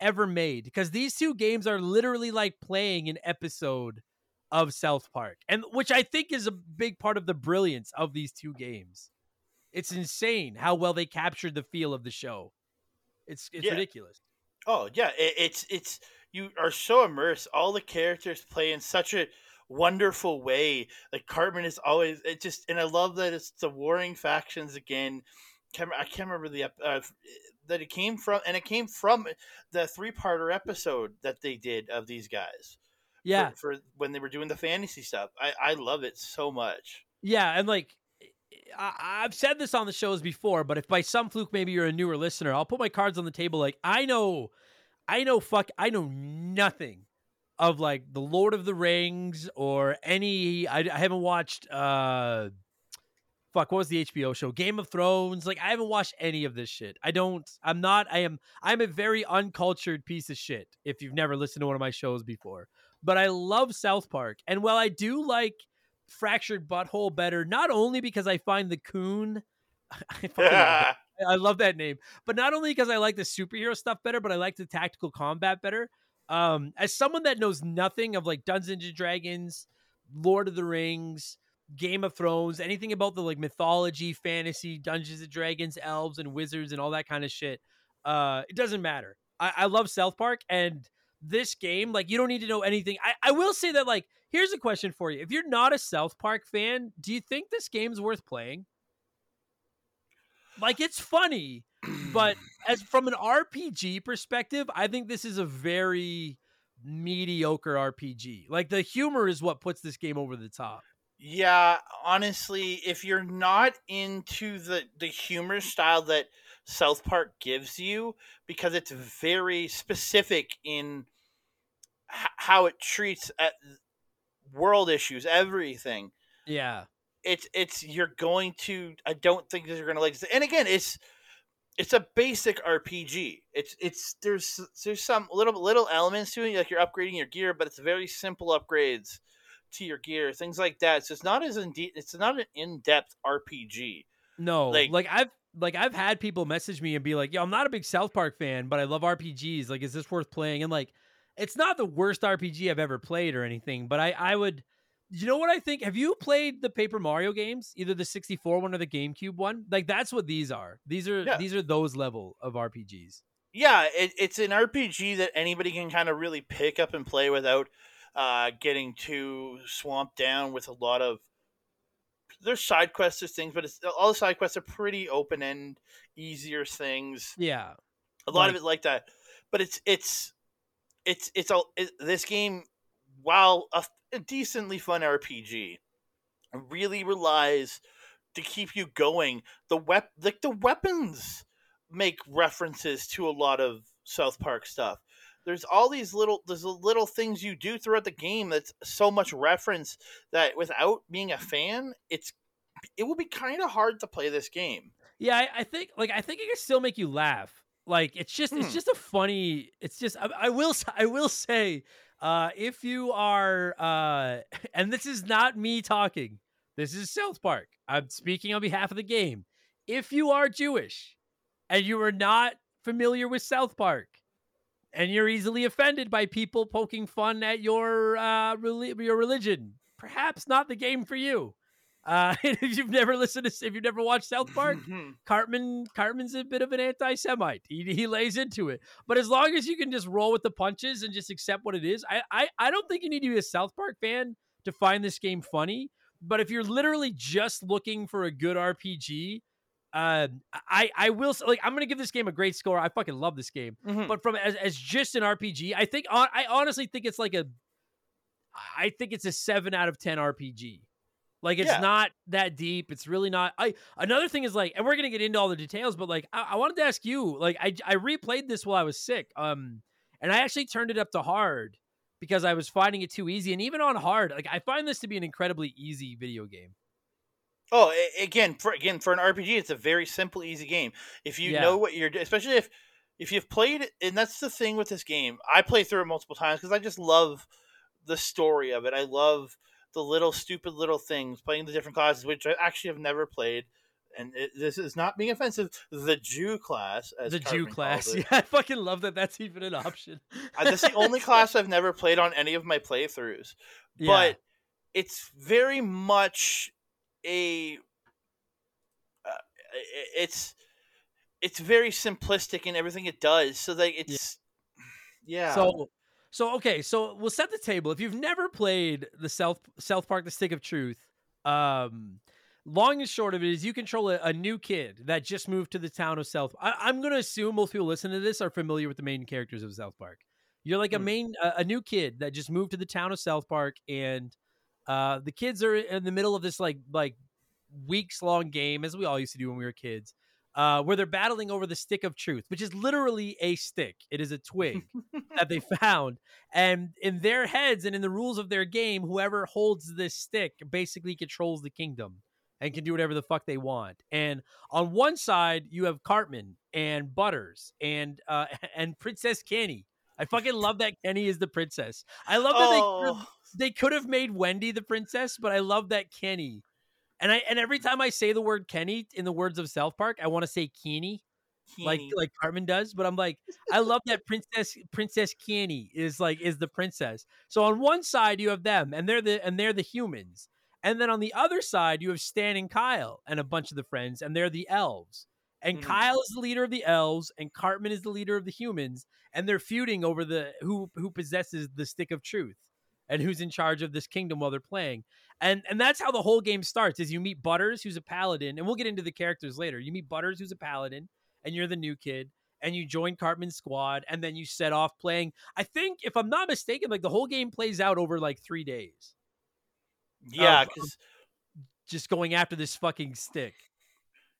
ever made because these two games are literally like playing an episode of South Park, and which I think is a big part of the brilliance of these two games. It's insane how well they captured the feel of the show. It's it's yeah. ridiculous. Oh yeah, it, it's it's you are so immersed. All the characters play in such a wonderful way. Like Cartman is always it just, and I love that it's the warring factions again. I can't remember the uh, that it came from, and it came from the three-parter episode that they did of these guys. Yeah, for, for when they were doing the fantasy stuff, I I love it so much. Yeah, and like I, have said this on the shows before, but if by some fluke maybe you're a newer listener, I'll put my cards on the table. Like I know, I know, fuck, I know nothing of like the Lord of the Rings or any. I, I haven't watched. uh fuck what was the hbo show? Game of thrones? Like i haven't watched any of this shit. I don't i'm not i am i'm a very uncultured piece of shit if you've never listened to one of my shows before. But i love south park and while i do like fractured butthole better not only because i find the coon [laughs] I, love [laughs] I love that name. But not only because i like the superhero stuff better but i like the tactical combat better. Um as someone that knows nothing of like dungeons and dragons lord of the rings Game of Thrones, anything about the like mythology, fantasy, Dungeons and Dragons, elves and wizards and all that kind of shit. Uh, it doesn't matter. I, I love South Park and this game, like you don't need to know anything. I, I will say that like here's a question for you. If you're not a South Park fan, do you think this game's worth playing? Like it's funny, but as [clears throat] from an RPG perspective, I think this is a very mediocre RPG. Like the humor is what puts this game over the top. Yeah, honestly, if you're not into the the humor style that South Park gives you, because it's very specific in h- how it treats at world issues, everything. Yeah, it's it's you're going to. I don't think that you're going to like. this. And again, it's it's a basic RPG. It's it's there's there's some little little elements to it, like you're upgrading your gear, but it's very simple upgrades to your gear, things like that. So it's not as in de- it's not an in depth RPG. No, like, like I've like I've had people message me and be like, "Yo, I'm not a big South Park fan, but I love RPGs. Like, is this worth playing?" And like, it's not the worst RPG I've ever played or anything, but I I would. You know what I think? Have you played the Paper Mario games, either the 64 one or the GameCube one? Like that's what these are. These are yeah. these are those level of RPGs. Yeah, it, it's an RPG that anybody can kind of really pick up and play without uh, getting too swamped down with a lot of there's side quests or things, but it's all the side quests are pretty open end, easier things. Yeah, a lot like, of it like that. But it's it's it's it's all it, this game, while a, a decently fun RPG, really relies to keep you going. The wep like the weapons make references to a lot of South Park stuff there's all these little there's little things you do throughout the game that's so much reference that without being a fan, it's it will be kind of hard to play this game. Yeah, I, I, think like I think it can still make you laugh. Like it's just hmm. it's just a funny. It's just I, I will [laughs] I will say uh, if you are uh, [laughs] and this is not me talking. This is South Park. I'm speaking on behalf of the game. If you are Jewish and you are not familiar with South Park, and you're easily offended by people poking fun at your uh, your religion, perhaps not the game for you. Uh, [laughs] if you've never listened to, if you've never watched South Park, Mhm. Cartman Cartman's a bit of an anti-Semite. He, he lays into it, but as long as you can just roll with the punches and just accept what it is, I, I I don't think you need to be a South Park fan to find this game funny. But if you're literally just looking for a good RPG, uh, I I will like I'm gonna give this game a great score. I fucking love this game, Mhm. but from as, as just an RPG, I think I honestly think it's like a I think it's a seven out of ten RPG. Like it's Yeah. not that deep. It's really not. I another thing is like, and we're gonna get into all the details, but like I, I wanted to ask you, like I I replayed this while I was sick, um, and I actually turned it up to hard because I was finding it too easy, and even on hard, like I find this to be an incredibly easy video game. Oh, again, for again for an RPG, it's a very simple, easy game. If you Yeah. know what you're, especially if if you've played, and that's the thing with this game. I play through it multiple times because I just love the story of it. I love the little stupid little things, playing the different classes, which I actually have never played. And it, this is not being offensive. The Jew class, as the Jew Cartman class, [laughs] yeah, I fucking love that. That's even an option. That's the only [laughs] class I've never played on any of my playthroughs. Yeah. But it's very much a. Uh, it's it's very simplistic in everything it does. So like it's yeah. So, so okay, so we'll set the table. If you've never played the South South Park: The Stick of Truth, um, long and short of it is you control a, a new kid that just moved to the town of South. I, I'm going to assume most people listening to this are familiar with the main characters of South Park. You're like a Hmm. main a, a new kid that just moved to the town of South Park, and uh, the kids are in the middle of this like like weeks long game, as we all used to do when we were kids. Uh, where they're battling over the stick of truth, which is literally a stick. It is a twig that they [laughs] found. And in their heads and in the rules of their game, whoever holds this stick basically controls the kingdom and can do whatever the fuck they want. And on one side, you have Cartman and Butters and uh, [laughs] and Princess Kenny. I fucking love that Kenny is the princess. I love that they oh, have, they could have made Wendy the princess, but I love that Kenny. And I and every time I say the word Kenny in the words of South Park, I want to say Kenny like like Cartman does. But I'm like, I love that Princess Princess Kenny is like is the princess. So on one side you have them, and they're the and they're the humans, and then on the other side you have Stan and Kyle and a bunch of the friends, and they're the elves. And Mhm. Kyle is the leader of the elves, and Cartman is the leader of the humans, and they're feuding over the who who possesses the stick of truth and who's in charge of this kingdom while they're playing. And and that's how the whole game starts is you meet Butters, who's a paladin, and we'll get into the characters later. You meet Butters, who's a paladin, and you're the new kid, and you join Cartman's squad, and then you set off playing. I think, if I'm not mistaken, like the whole game plays out over like three days, yeah, um, because just going after this fucking stick.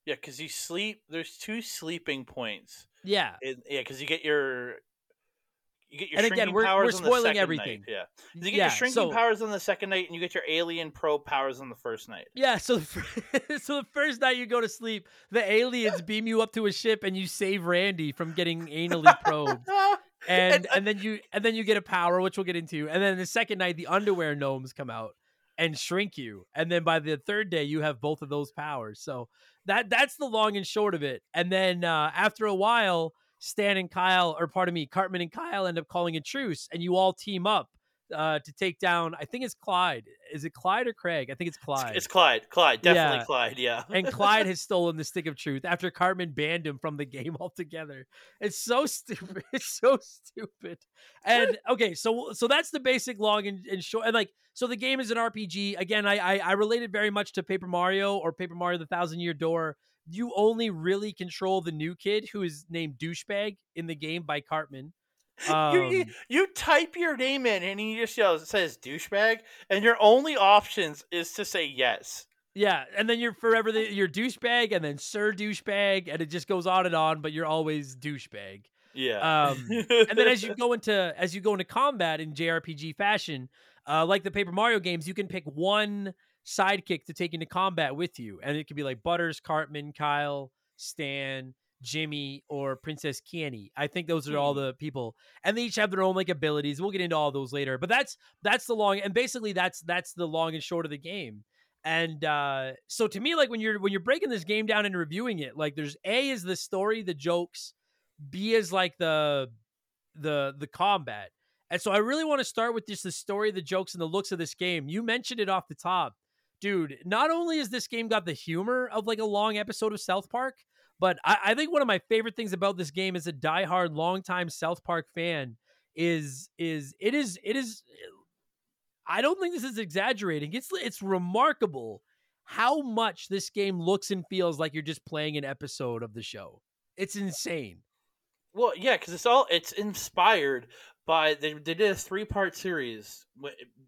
yeah, because you sleep. There's two sleeping points. Yeah. It, yeah, because you get your you get your And again, we're- we're spoiling everything. Night. Yeah, you get yeah, your shrinking so, powers on the second night, and you get your alien probe powers on the first night. Yeah, so the, [laughs] so the first night you go to sleep, the aliens [laughs] beam you up to a ship and you save Randy from getting anally probed. [laughs] and And- and then you and then you get a power which we'll get into and then the second night the underwear gnomes come out and shrink you and then by the third day you have both of those powers so that that's the long and short of it and then uh, after a while stan and kyle or pardon me cartman and kyle end up calling a truce and you all team up uh, to take down i think it's clyde is it clyde or craig i think it's It's- clyde It's Clyde. Clyde, definitely Yeah. Clyde. Yeah. [laughs] and Clyde has stolen the stick of truth after Cartman banned him from the game [laughs] altogether. It's so stupid. [laughs] It's so stupid. And okay, so so that's the basic long and, and short. And like, so the game is an RPG. Again, I, I I related very much to Paper Mario or Paper Mario: The Thousand Year Door. You only really control the new kid who is named Douchebag in the game by Cartman. you, you Um, you type your name in and he just yells, says douchebag, and your only options is to say yes. Yeah, and then you're forever the, you're douchebag, and then Sir Douchebag, and it just goes on and on. But you're always douchebag. Yeah. Um, and then as you go into as you go into combat in JRPG fashion, uh, like the Paper Mario games, you can pick one sidekick to take into combat with you, and it could be like Butters, Cartman, Kyle, Stan, Jimmy, or Princess Kenny. I think those are all Hmm. the people, and they each have their own like abilities. We'll get into all those later, but that's that's the long and basically that's that's the long and short of the game. And uh, so to me, like when you're when you're breaking this game down and reviewing it, like there's A is the story, the jokes, B is like the the the combat. And so I really want to start with just the story, the jokes, and the looks of this game. You mentioned it off the top. Dude, not only has this game got the humor of like a long episode of South Park, but I, I think one of my favorite things about this game as a diehard longtime South Park fan is is it is it is I don't think this is exaggerating. It's it's remarkable how much this game looks and feels like you're just playing an episode of the show. It's insane. Well, yeah, because it's all it's inspired by they, they did a three part series.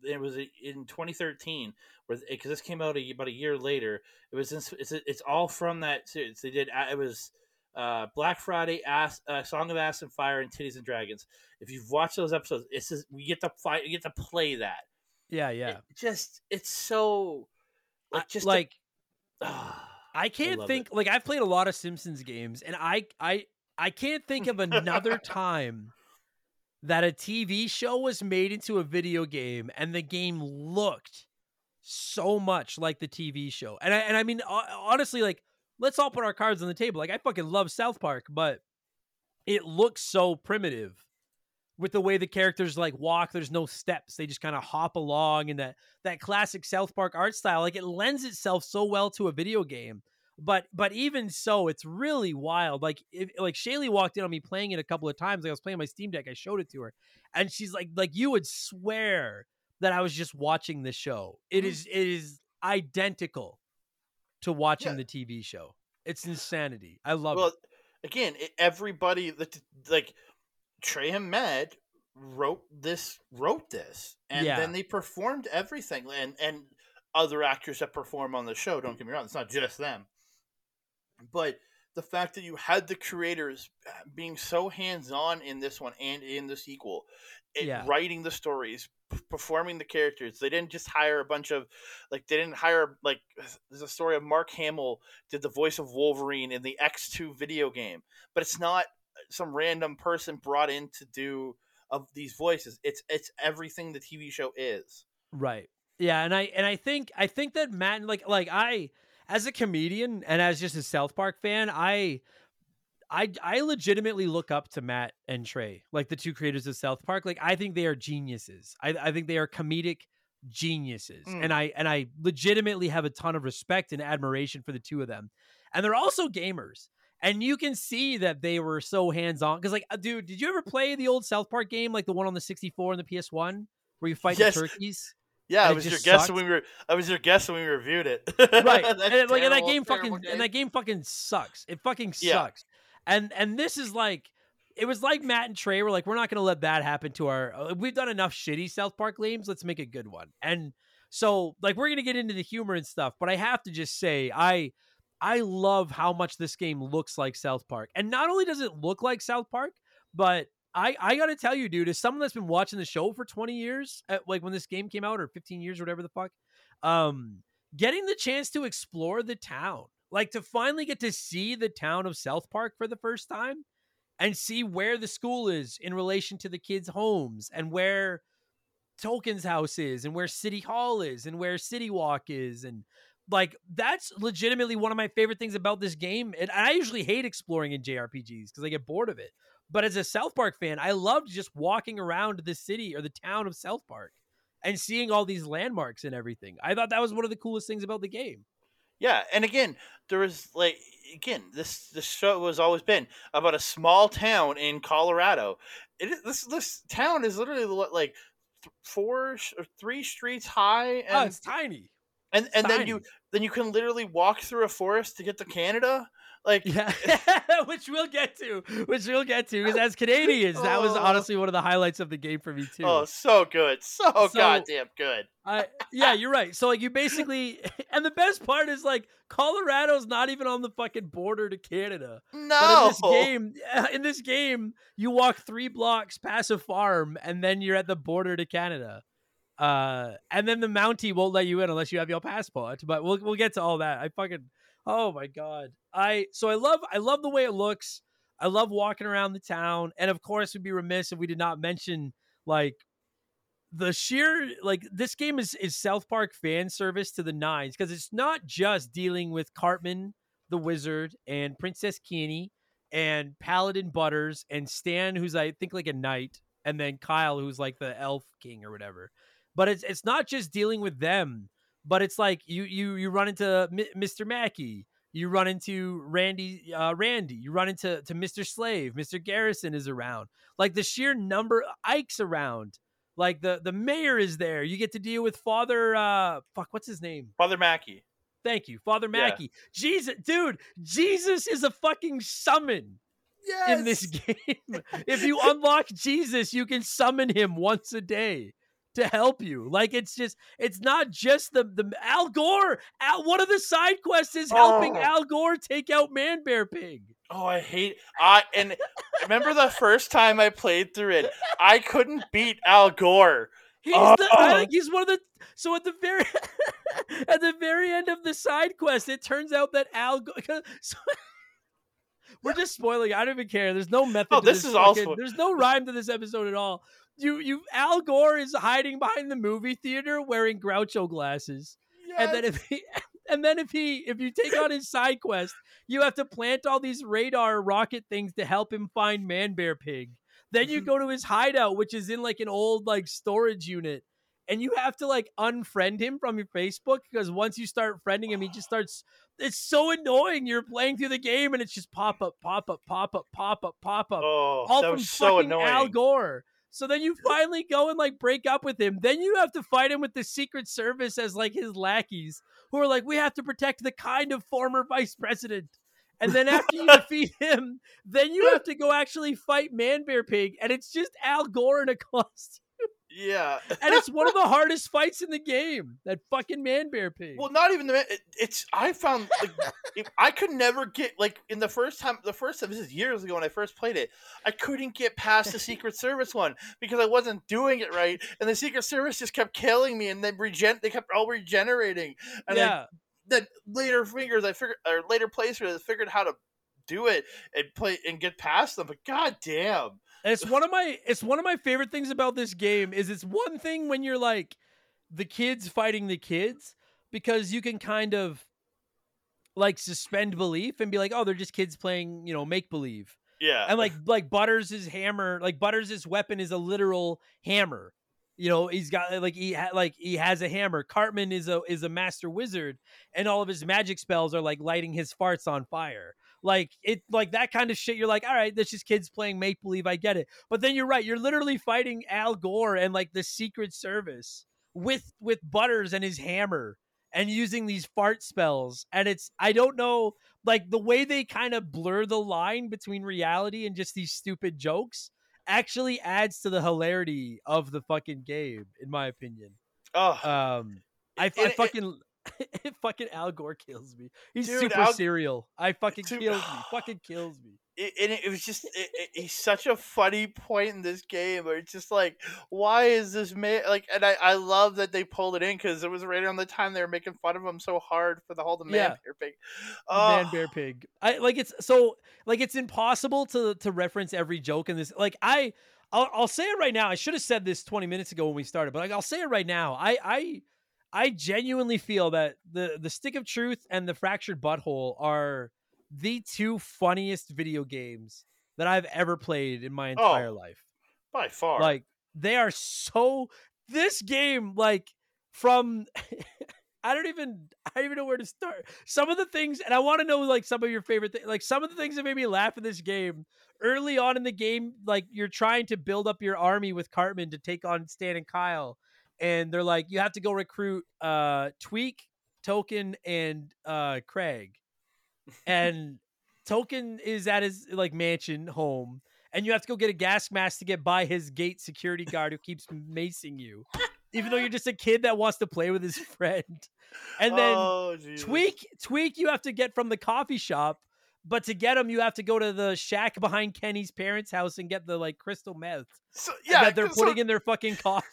It was in 2013, where because this came out a, about a year later. It was in, it's it's all from that series. They did it was uh, Black Friday, Ass, uh, Song of Ass and Fire, and Titties and Dragons. If you've watched those episodes, it's just, we get to fly, we get to play that. Yeah, yeah. It just it's so like just like [sighs] I can't love think it. like I've played a lot of Simpsons games and I I I can't think of another [laughs] time that a TV show was made into a video game and the game looked so much like the TV show. And I and I mean honestly like let's all put our cards on the table. Like I fucking love South Park, but it looks so primitive with the way the characters like walk there's no steps they just kind of hop along and that that classic south park art style like it lends itself so well to a video game but but even so it's really wild like if, like shaylee walked in on me playing it a couple of times like i was playing my steam deck i showed it to her and she's like like you would swear that i was just watching the show It Mhm. is it is identical to watching Yeah. the tv show it's insanity i love it. well it again everybody that like Trey and Matt wrote this wrote this and Yeah. then they performed everything and and other actors that perform on the show don't get me wrong it's not just them but the fact that you had the creators uh, being so hands-on in this one and in the sequel Yeah. writing the stories p- performing the characters they didn't just hire a bunch of like they didn't hire like there's a story of mark hamill did the voice of wolverine in the x2 video game but it's not some random person brought in to do of these voices it's it's everything the tv show is Right. Yeah, and I and I think I think that Matt like like I as a comedian and as just a South Park fan, I I I legitimately look up to Matt and Trey, like the two creators of South Park. Like I think they are geniuses. I I think they are comedic geniuses. Mm. And I and I legitimately have a ton of respect and admiration for the two of them. And they're also gamers. And you can see that they were so hands-on cuz like uh, dude, did you ever play the old South Park game like the one on the 64 and the PS1 where you fight Yes. the turkeys? Yeah i was your guest sucked? when we were i was your guest when we reviewed it. [laughs] Right. And it- like and that game fucking terrible and that game fucking sucks. It fucking Yeah. sucks. And and this is like it was like matt and trey were like we're not gonna let that happen to our uh, we've done enough shitty south park games. Let's make a good one. And so like we're gonna get into the humor and stuff but i have to just say i i love how much this game looks like south park. And not only does it look like south park but I, I gotta tell you, dude, as someone that's been watching the show for 20 years, at, like when this game came out, or 15 years, or whatever the fuck, um, getting the chance to explore the town, like to finally get to see the town of South Park for the first time and see where the school is in relation to the kids' homes and where Tolkien's house is and where City Hall is and where City Walk is and like that's legitimately one of my favorite things about this game. And I usually hate exploring in JRPGs because I get bored of it. But as a South Park fan, I loved just walking around the city or the town of South Park and seeing all these landmarks and everything. I thought that was one of the coolest things about the game. Yeah, and again, there was like again this this show has always been about a small town in Colorado. It is, this this town is literally like th- four sh- or three streets high, oh, and it's tiny. and, and then you then you can literally walk through a forest to get to Canada. Like Yeah, [laughs] which we'll get to, which we'll get to, because as Canadians, that was Oh. honestly one of the highlights of the game for me too. oh, so good, so, So- goddamn good. I yeah, you're right. So like you basically, [laughs] and the best part is like Colorado's not even on the fucking border to Canada. But in No, this game, [laughs] in this game, you walk three blocks past a farm, and then you're at the border to Canada. Uh, and then the Mountie won't let you in unless you have your passport. But we'll we'll get to all that. I fucking oh my god. I so I love I love the way it looks. I love walking around the town, and of course, we'd be remiss if we did not mention like the sheer like this game is is South Park fan service to the nines because it's not just dealing with Cartman the Wizard and Princess Keaney and Paladin Butters and Stan who's I think like a knight and then Kyle who's like the elf king or whatever. But it's it's not just dealing with them, but it's like you you you run into M- Mr. Mackey, you run into Randy uh, Randy, you run into to Mr. Slave, Mr. Garrison is around. Like the sheer number Ike's around. Like the the mayor is there. You get to deal with Father uh fuck what's his name? Father Maxi. Thank you, Father Yeah. Maxi. Jesus, dude, Jesus is a fucking summon Yes. in this [laughs] game. [laughs] if you unlock Jesus, you can summon him once a day to help you. Like it's just it's not just the the Al Gore. Al, one of the side quests is helping Oh. Al Gore take out Man Bear Pig. Oh, I hate I and remember the first time I played through it, I couldn't beat Al Gore. He's the I Oh. think he's one of the so at the very [laughs] at the very end of the side quest, it turns out that Al Gore [laughs] so, We're just spoiling. I don't even care. There's no method. Oh, to this is fucking- spo- There's no rhyme to this episode at all. You, you. Al Gore is hiding behind the movie theater wearing Groucho glasses, and then if he, [laughs] and then if he, if you take on his side quest, you have to plant all these radar rocket things to help him find Man Bear Pig. Then you Mhm. go to his hideout, which is in like an old like storage unit, and you have to like unfriend him from your Facebook because once you start friending him, he just starts. It's so annoying. You're playing through the game and it's just pop up, pop up, pop up, pop up, pop up, oh, all that from was so fucking annoying. Al Gore. So then you finally go and like break up with him. Then you have to fight him with the Secret Service as like his lackeys, who are like, we have to protect the kind of former vice president. And then after you [laughs] defeat him, then you have to go actually fight Man Bear Pig, and it's just Al Gore in a [laughs] costume. Yeah. [laughs] And it's one of the hardest fights in the game. That fucking Man Bear Pig. Well, not even the. it- It's I found like [laughs] if- I could never get like in the first time. The first time this is years ago when I first played it. I couldn't get past the Secret [laughs] Service one because I wasn't doing it right, and the Secret Service just kept killing me, and then regen. They kept all regenerating, and then, yeah. then later fingers I figured or later playthroughs I figured how to do it and play and get past them. But god damn, it's one of my it's one of my favorite things about this game is it's one thing when you're like the kids fighting the kids because you can kind of like suspend belief and be like, oh, they're just kids playing, you know, make believe. yeah, And like like Butters' his hammer, like Butters' his weapon is a literal hammer. You know, he's got like he ha- like he has a hammer. Cartman is a is a master wizard, and all of his magic spells are like lighting his farts on fire. Like it, like that kind of shit. You're like, all right, that's just kids playing make believe. I get it. But then you're right. You're literally fighting Al Gore and like the Secret Service with with Butters and his hammer and using these fart spells. And it's I don't know like the way they kind of blur the line between reality and just these stupid jokes actually adds to the hilarity of the fucking game, in my opinion. oh, Um, I, I fucking. [laughs] fucking Al Gore kills me. He's Dude, super Al- serial. I fucking Dude, kills me. [gasps] Fucking kills me. it, and it was just it, it, he's such a funny point in this game where it's just like why is this man like and I, I love that they pulled it in because it was right around the time they were making fun of him so hard for the whole the man Yeah. bear pig Man oh, Bear Pig. I like it's so like it's impossible to to reference every joke in this. Like I, I'll, I'll say it right now. I should have said this 20 minutes ago when we started, but like, I'll say it right now. I I I genuinely feel that the the Stick of Truth and the Fractured Butthole are the two funniest video games that I've ever played in my oh, entire life. by far Like they are so this game like from [laughs] I don't even I don't even know where to start. Some of the things and I want to know like some of your favorite things like some of the things that made me laugh in this game early on in the game like you're trying to build up your army with Cartman to take on Stan and Kyle and they're like you have to go recruit uh Tweak, Token and uh Craig. And Token is at his like mansion home and you have to go get a gas mask to get by his gate security guard who keeps macing you, even though you're just a kid that wants to play with his [laughs] friend. And then oh, tweak, tweak, you have to get from the coffee shop, but to get him, you have to go to the shack behind Kenny's parents' house and get the like crystal meth so, yeah, that they're 'cause so- putting in their fucking coffee.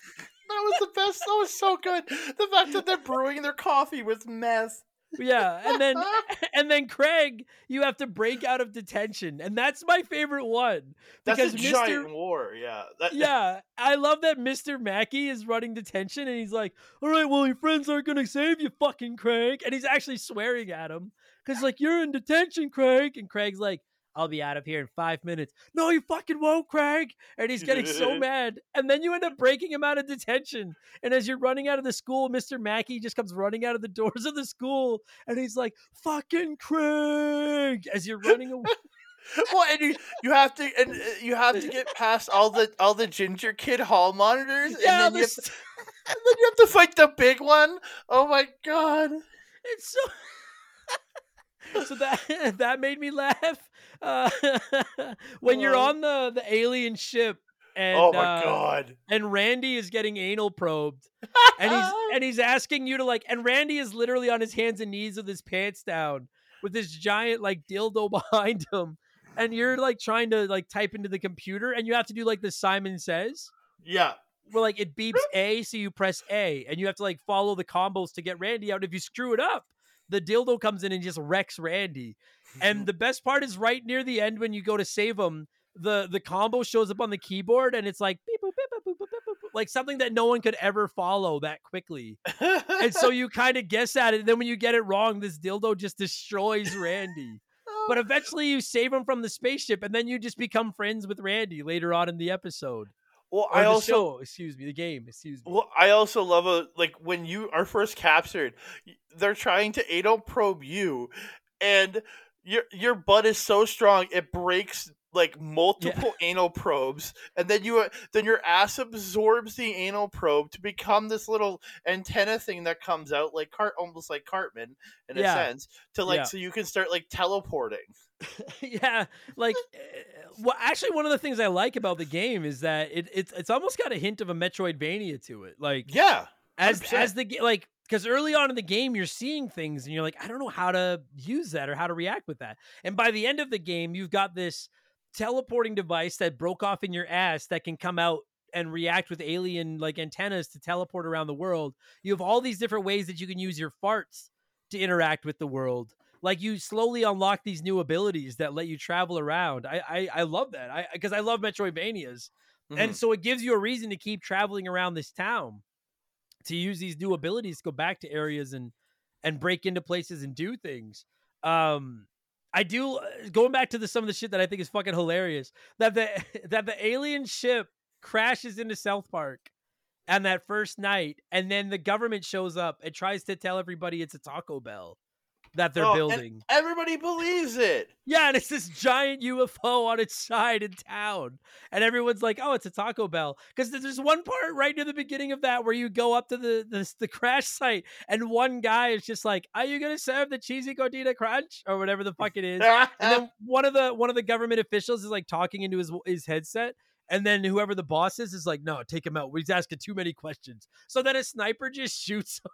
That was the best that was so good the fact that they're brewing their coffee with meth Yeah, and then [laughs] and then Craig, you have to break out of detention, and that's my favorite one that's because a Mr. giant war yeah that, yeah, I love that Mr. Mackey is running detention and he's like, all right, well, your friends aren't going to save you, fucking Craig. And he's actually swearing at him because, like, you're in detention, Craig. And Craig's like, I'll be out of here in five minutes. No, you fucking won't, Craig. And he's getting so [laughs] mad. And then you end up breaking him out of detention. And as you're running out of the school, Mr. Mackey just comes running out of the doors of the school and he's like, fucking Craig, as you're running away. [laughs] well, and you, you have to and uh, you have to get past all the all the ginger kid hall monitors, Yeah, and then, you to, and then you have to fight the big one. Oh my god! It's so. [laughs] so that that made me laugh. Uh, [laughs] when you're Oh. on the the alien ship and oh my uh, god! and Randy is getting anal probed and he's [laughs] and he's asking you to like and Randy is literally on his hands and knees with his pants down with this giant like dildo [laughs] behind him and you're like trying to like type into the computer and you have to do like the Simon says yeah, where like it beeps A, so you press A, and you have to like follow the combos to get Randy out. If you screw it up, the dildo comes in and just wrecks Randy. And the best part is right near the end when you go to save him, the the combo shows up on the keyboard and it's like beep, boop, beep, boop, like something that no one could ever follow that quickly. And so you [laughs] kind of guess at it. And then when you get it wrong, this dildo just destroys Randy. Oh. But eventually you save him from the spaceship, and then you just become friends with Randy later on in the episode. well, Or I also show, excuse me, the game, excuse me. Well, I also love a like when you are first captured, they're trying to anal probe you, and your your butt is so strong it breaks like multiple anal probes, and then you uh, then your ass absorbs the anal probe to become this little antenna thing that comes out like cart almost like Cartman in Yeah. a sense to like Yeah. so you can start like teleporting. [laughs] yeah, like, uh, [laughs] well, actually, one of the things I like about the game is that it, it's it's almost got a hint of a Metroidvania to it. Like, Yeah, as 100%. as the like, because early on in the game, you're seeing things and you're like, I don't know how to use that or how to react with that. And by the end of the game, you've got this teleporting device that broke off in your ass that can come out and react with alien like antennas to teleport around the world. You have all these different ways that you can use your farts to interact with the world. Like you slowly unlock these new abilities that let you travel around. I I, I love that. I because I love Metroidvanias. And Mhm. so it gives you a reason to keep traveling around this town to use these new abilities to go back to areas and and break into places and do things. Um I do uh, going back to the some of the shit that I think is fucking hilarious that the [laughs] that the alien ship crashes into South Park on that first night and then the government shows up and tries to tell everybody it's a Taco Bell that they're Oh, building. everybody believes it. Yeah, and it's this giant UFO on its side in town. And everyone's like, oh, it's a Taco Bell. Because there's one part right near the beginning of that where you go up to the, the, the crash site and one guy is just like, are you going to serve the cheesy gordita crunch? Or whatever the fuck it is. And then [laughs] one of the one of the government officials is like talking into his his headset. And then whoever the boss is is like, no, take him out. He's asking too many questions. So then a sniper just shoots him.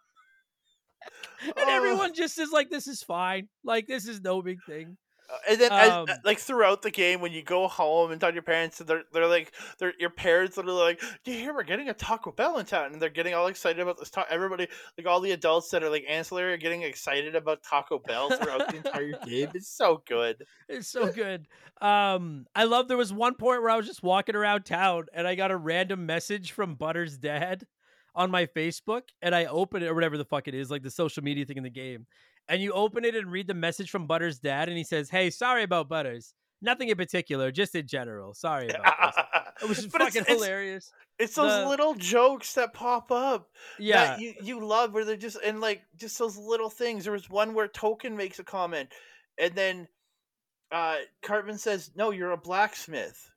[laughs] and Oh. everyone just is like, this is fine. Like, this is no big thing. Uh, And then, as, Um, like throughout the game, when you go home and talk to your parents, they're they're like, they're your parents are like, "Do you hear we're getting a Taco Bell in town?" And they're getting all excited about this. Ta- everybody, like all the adults that are like ancillary, are getting excited about Taco Bell throughout the entire game. [laughs] It's so good. It's so good. Um, I love there was one point where I was just walking around town and I got a random message from Butter's dad on my Facebook, and I open it or whatever the fuck it is, like the social media thing in the game. And you open it and read the message from Butter's dad, and he says, Hey, sorry about Butters. Nothing in particular, just in general. Sorry [laughs] about this. Which is But fucking it's- hilarious. It's those The- little jokes that pop up Yeah. that you, you love where they're just and like just those little things. There was one where Token makes a comment and then uh Cartman says, No, you're a blacksmith.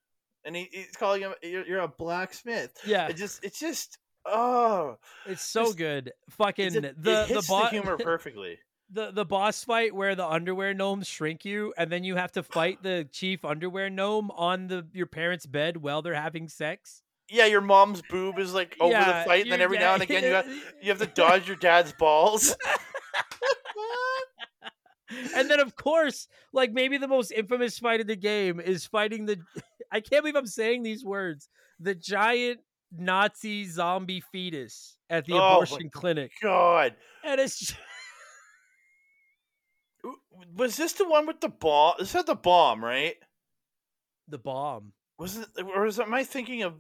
And he, he's calling him you're, you're a blacksmith. yeah. It just it's just oh It's so just- good. Fucking it's a- the it the, bo- the humor [laughs] perfectly. the the boss fight where the underwear gnomes shrink you and then you have to fight [sighs] the chief underwear gnome on the your parents' bed while they're having sex. Yeah, your mom's boob is like over Yeah, the fight, and then every yeah, now and again you have [laughs] you have to dodge your dad's balls. [laughs] and then of course, like maybe the most infamous fight in the game is fighting the I can't believe I'm saying these words. The giant Nazi zombie fetus at the Oh my abortion clinic. God. And it's just, [laughs] Was this the one with the bomb? This had the bomb, right? the bomb. Was it, or was am I thinking of,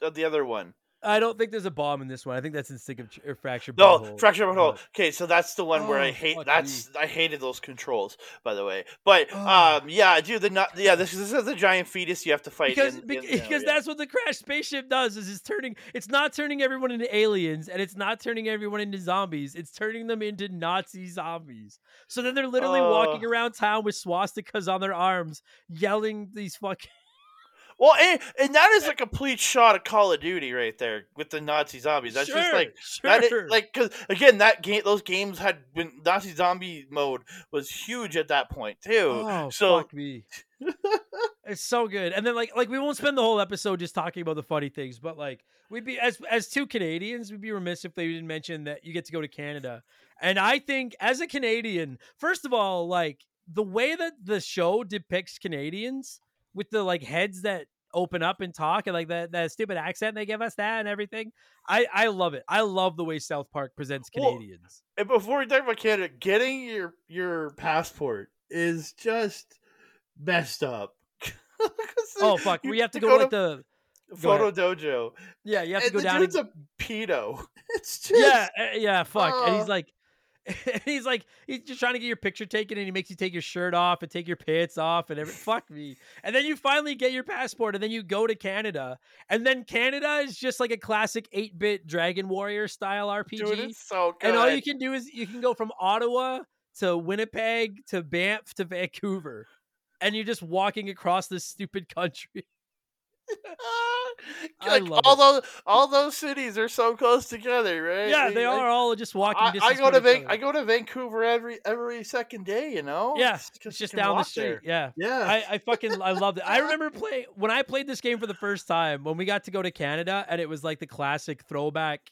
of the other one? I don't think there's a bomb in this one. I think that's instinctive ch- or fracture. No, butthole. fracture butthole. But- Okay, so that's the one where I Oh, hate. That's I hated those controls, by the way. But um, yeah, dude, the not yeah, this, this is a giant fetus you have to fight. because in, bec- in- because yeah. that's what the crash spaceship does is it's turning it's not turning everyone into aliens and it's not turning everyone into zombies it's turning them into nazi zombies so then they're literally walking Oh. around town with swastikas on their arms yelling these fucking Well, and, and that is eh a complete shot of Call of Duty right there with the Nazi zombies. That's just like sure. that. Is, like because again, that game, those games had been Nazi zombie mode was huge at that point too. oh so fuck me [laughs] it's so good and then like like we won't spend the whole episode just talking about the funny things but like we'd be as as two canadians we'd be remiss if they didn't mention that you get to go to canada and i think as a canadian first of all like the way that the show depicts canadians with the like heads that open up and talk and like that that stupid accent they give us that and everything i i love it i love the way south park presents Well, canadians And before we talk about Canada, getting your your passport is just messed up. [laughs] oh fuck you we have to go, to like the photo dojo. yeah you have to and go down and dude's a pedo. [laughs] It's just yeah, uh, yeah, fuck. and Oh. he's like, [laughs] he's like, he's just trying to get your picture taken, and he makes you take your shirt off and take your pants off and every. fuck me. And then you finally get your passport, and then you go to Canada, and then Canada is just like a classic eight-bit Dragon Warrior style RPG. dude, it's so good. and all you can do is you can go from Ottawa to Winnipeg to Banff to Vancouver, and you're just walking across this stupid country. [laughs] I love all it. those all those cities are so close together, right? yeah, Like- they like, are all just walking. I, I distance go to Van- I go to Vancouver every every second day. You know. Yeah, it's just down the street. there. Yeah. Yeah. I, I fucking I loved it. I [laughs] remember play when I played this game for the first time when we got to go to Canada and it was like the classic throwback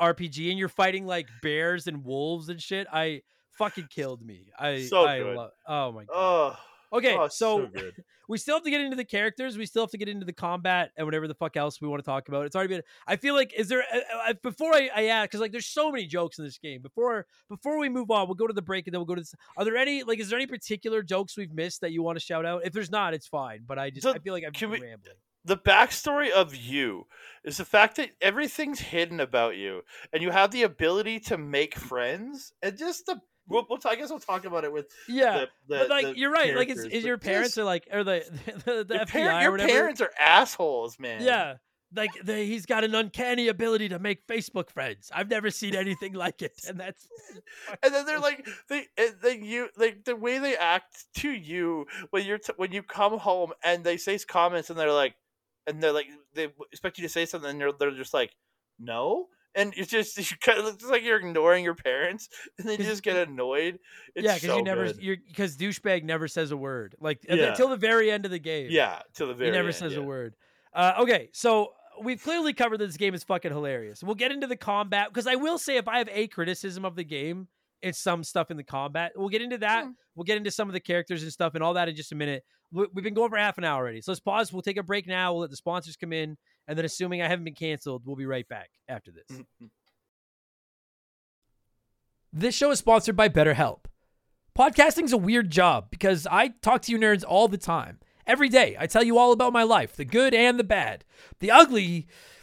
RPG and you're fighting like bears and wolves and shit. I fucking killed me. I So I good. lo- oh my god. oh. Okay, oh, so, so [laughs] we still have to get into the characters. We still have to get into the combat and whatever the fuck else we want to talk about. It's already been. I feel like is there uh, uh, before I, I add because like there's so many jokes in this game. Before before we move on, we'll go to the break and then we'll go to. This, are there any like is there any particular jokes we've missed that you want to shout out? If there's not, it's fine. But I just So, I feel like I'm we- rambling. the backstory of you is the fact that everything's hidden about you, and you have the ability to make friends, and just the. We'll, we'll talk, I guess we'll talk about it with Yeah. the, the but like you're right. Like it's your parents are like or the [laughs] the, the your, par- your parents are assholes, man. Yeah. Like they, he's got an uncanny ability to make Facebook friends. I've never seen anything like it, and that's [laughs] and then they're like they eh, and then you like the way they act to you when you're t- when you come home and they say comments and they're like and they're like they expect you to say something and they're, they're just like no and it's just [laughs] you kind of it's like you're ignoring your parents and then you 'Cause- just get annoyed it's yeah, because so you never good. you're because douchebag never says a word like Yeah. until the very end of the game. yeah to the very he never end, says yeah. a word. Uh, okay, so we've clearly covered that this game is fucking hilarious. We'll get into the combat because I will say if I have a criticism of the game, it's some stuff in the combat. We'll get into that. Hmm. We'll get into some of the characters and stuff and all that in just a minute. We've been going for half an hour already, so let's pause. We'll take a break now. We'll let the sponsors come in, and then assuming I haven't been canceled, we'll be right back after this. [laughs] This show is sponsored by BetterHelp. Podcasting's a weird job because I talk to you nerds all the time. Every day, I tell you all about my life, the good and the bad. The ugly,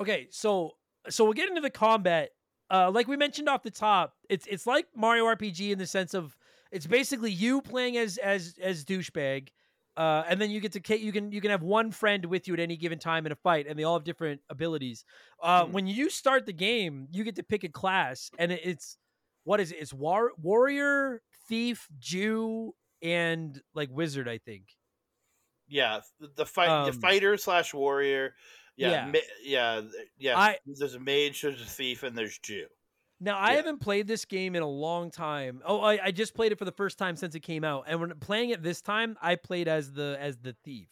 Okay, so so we'll get into the combat. Uh, like we mentioned off the top, it's it's like Mario RPG in the sense of it's basically you playing as as as douchebag, uh, and then you get to you can you can have one friend with you at any given time in a fight, and they all have different abilities. Uh, Mhm. When you start the game, you get to pick a class, and it's what is it? It's war- warrior, thief, Jew, and like wizard. I think. Yeah, th- the fight, the Um, fighter slash warrior. Yeah, yeah. ma- yeah, yeah. I- there's a mage, there's a thief, and there's Jew. Now I Yeah. haven't played this game in a long time. Oh, I, I just played it for the first time since it came out, and when playing it this time, I played as the as the thief.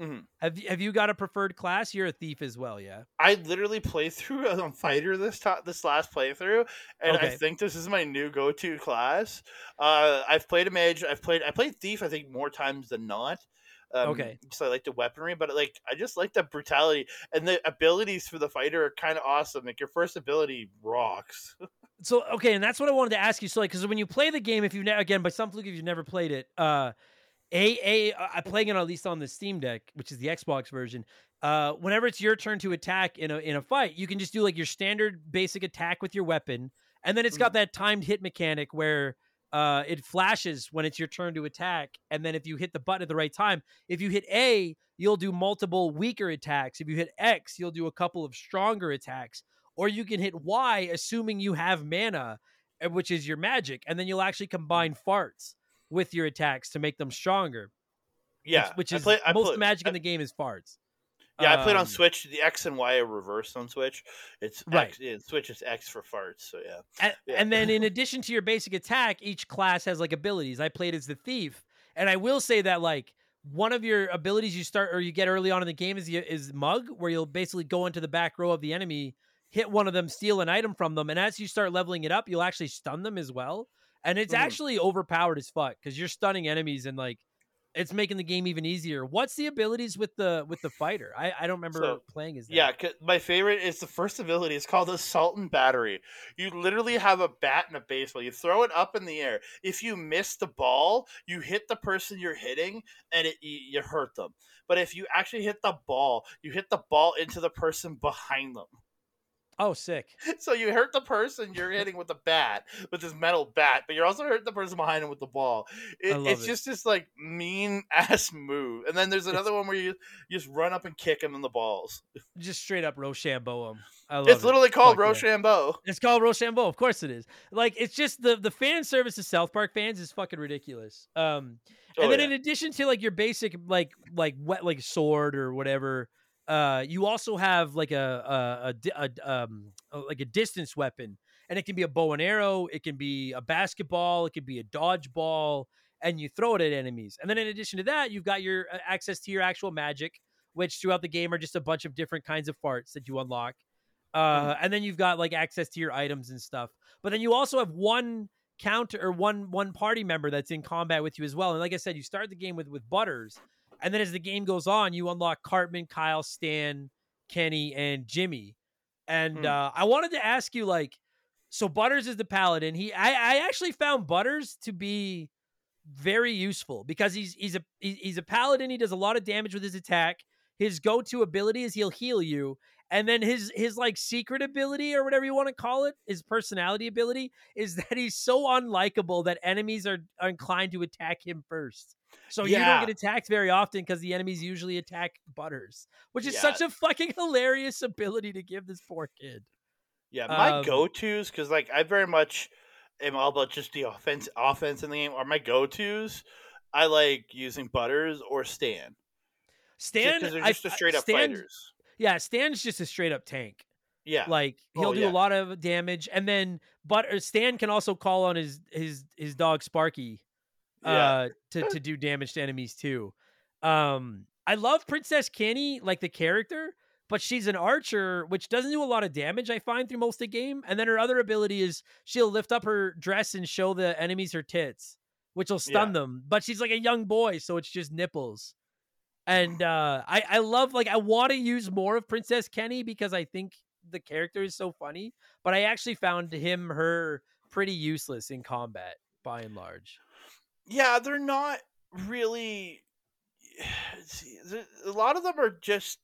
Mhm. Have you, have you got a preferred class? You're a thief as well, yeah. I literally played through [laughs] on fighter this time, this last playthrough, and I think this is my new go-to class. Uh, I've played a mage. I've played. I played thief. I think more times than not. Um, Okay. So I like the weaponry, but like I just like the brutality and the abilities for the fighter are kind of awesome. Like your first ability rocks. [laughs] So okay, and that's what I wanted to ask you. So like, because when you play the game, if you ne- again by some fluke, if you've never played it, uh, a a I'm playing it at least on the Steam Deck, which is the Xbox version. Uh, whenever it's your turn to attack in a in a fight, you can just do like your standard basic attack with your weapon, and then it's got that timed hit mechanic where uh it flashes when it's your turn to attack, and then if you hit the button at the right time, if you hit A, you'll do multiple weaker attacks. If you hit X, you'll do a couple of stronger attacks or you can hit Y, assuming you have mana, which is your magic, and then you'll actually combine farts with your attacks to make them stronger. which- Yeah, which, I is play- most play- magic I- in the game is farts. Yeah, I played on Um, Switch. The X and Y are reversed on Switch. It's Right. X, yeah, Switch is X for farts. So yeah. And, Yeah. and then in [laughs] addition to your basic attack, each class has like abilities. I played as the thief, and I will say that like one of your abilities you start or you get early on in the game is is mug, where you'll basically go into the back row of the enemy, hit one of them, steal an item from them, and as you start leveling it up, you'll actually stun them as well. And it's Mhm. actually overpowered as fuck because you're stunning enemies and like it's making the game even easier. What's the abilities with the with the fighter? I, I don't remember So, playing as that. Yeah, my favorite is the first ability. It's called Assault and Battery. You literally have a bat and a baseball. You throw it up in the air. If you miss the ball, you hit the person you're hitting, and it you, you hurt them. But if you actually hit the ball, you hit the ball into the person behind them. Oh, sick. [laughs] So you hurt the person you're [laughs] hitting with the bat, with this metal bat, but you're also hurting the person behind him with the ball. It, it's it. just this like mean [laughs] ass move. And then there's another one where you, you just run up and kick him in the balls. Just straight up Rochambeau 'em. I love It's it. literally called Fuck yeah. Rochambeau. It's called Rochambeau. Of course it is. Like it's just the the fan service of South Park fans is fucking ridiculous. Um, and Oh, then yeah. in addition to like your basic like like wet like sword or whatever, uh, you also have like a a, a, a um like a distance weapon, and it can be a bow and arrow, it can be a basketball, it can be a dodgeball, and you throw it at enemies. And then in addition to that, you've got your uh, access to your actual magic, which throughout the game are just a bunch of different kinds of farts that you unlock. Uh, and then you've got like access to your items and stuff. But then you also have one counter or one one party member that's in combat with you as well. And like I said, you start the game with with Butters, and then as the game goes on, you unlock Cartman, Kyle, Stan, Kenny, and Jimmy. And Hmm. uh, I wanted to ask you, like, so Butters is the paladin. He, I, I actually found Butters to be very useful because he's he's a he's a paladin. He does a lot of damage with his attack. His go-to ability is he'll heal you, and then his his like secret ability or whatever you want to call it, his personality ability is that he's so unlikable that enemies are, are inclined to attack him first. So you don't get attacked very often because the enemies usually attack Butters, which is Yeah. such a fucking hilarious ability to give this poor kid. Yeah, my Um, go tos because like I very much am all about just the offense offense in the game. Are my go tos? I like using Butters or Stan. Stan, because they're I- just a I- straight up Stan- fighters. Yeah, Stan's just a straight up tank. Yeah, Like he'll Oh, do yeah. a lot of damage, and then but uh, Stan can also call on his his his dog Sparky, Yeah. uh, to to do damage to enemies too. Um, I love Princess Kenny, like the character, but she's an archer, which doesn't do a lot of damage. I find through most of the game, and then her other ability is she'll lift up her dress and show the enemies her tits, which will stun them. But she's like a young boy, so it's just nipples. And [laughs] uh, I I love like I want to use more of Princess Kenny because I think the character is so funny, but I actually found him her pretty useless in combat by and large. Yeah, they're not really. [sighs] A lot of them are just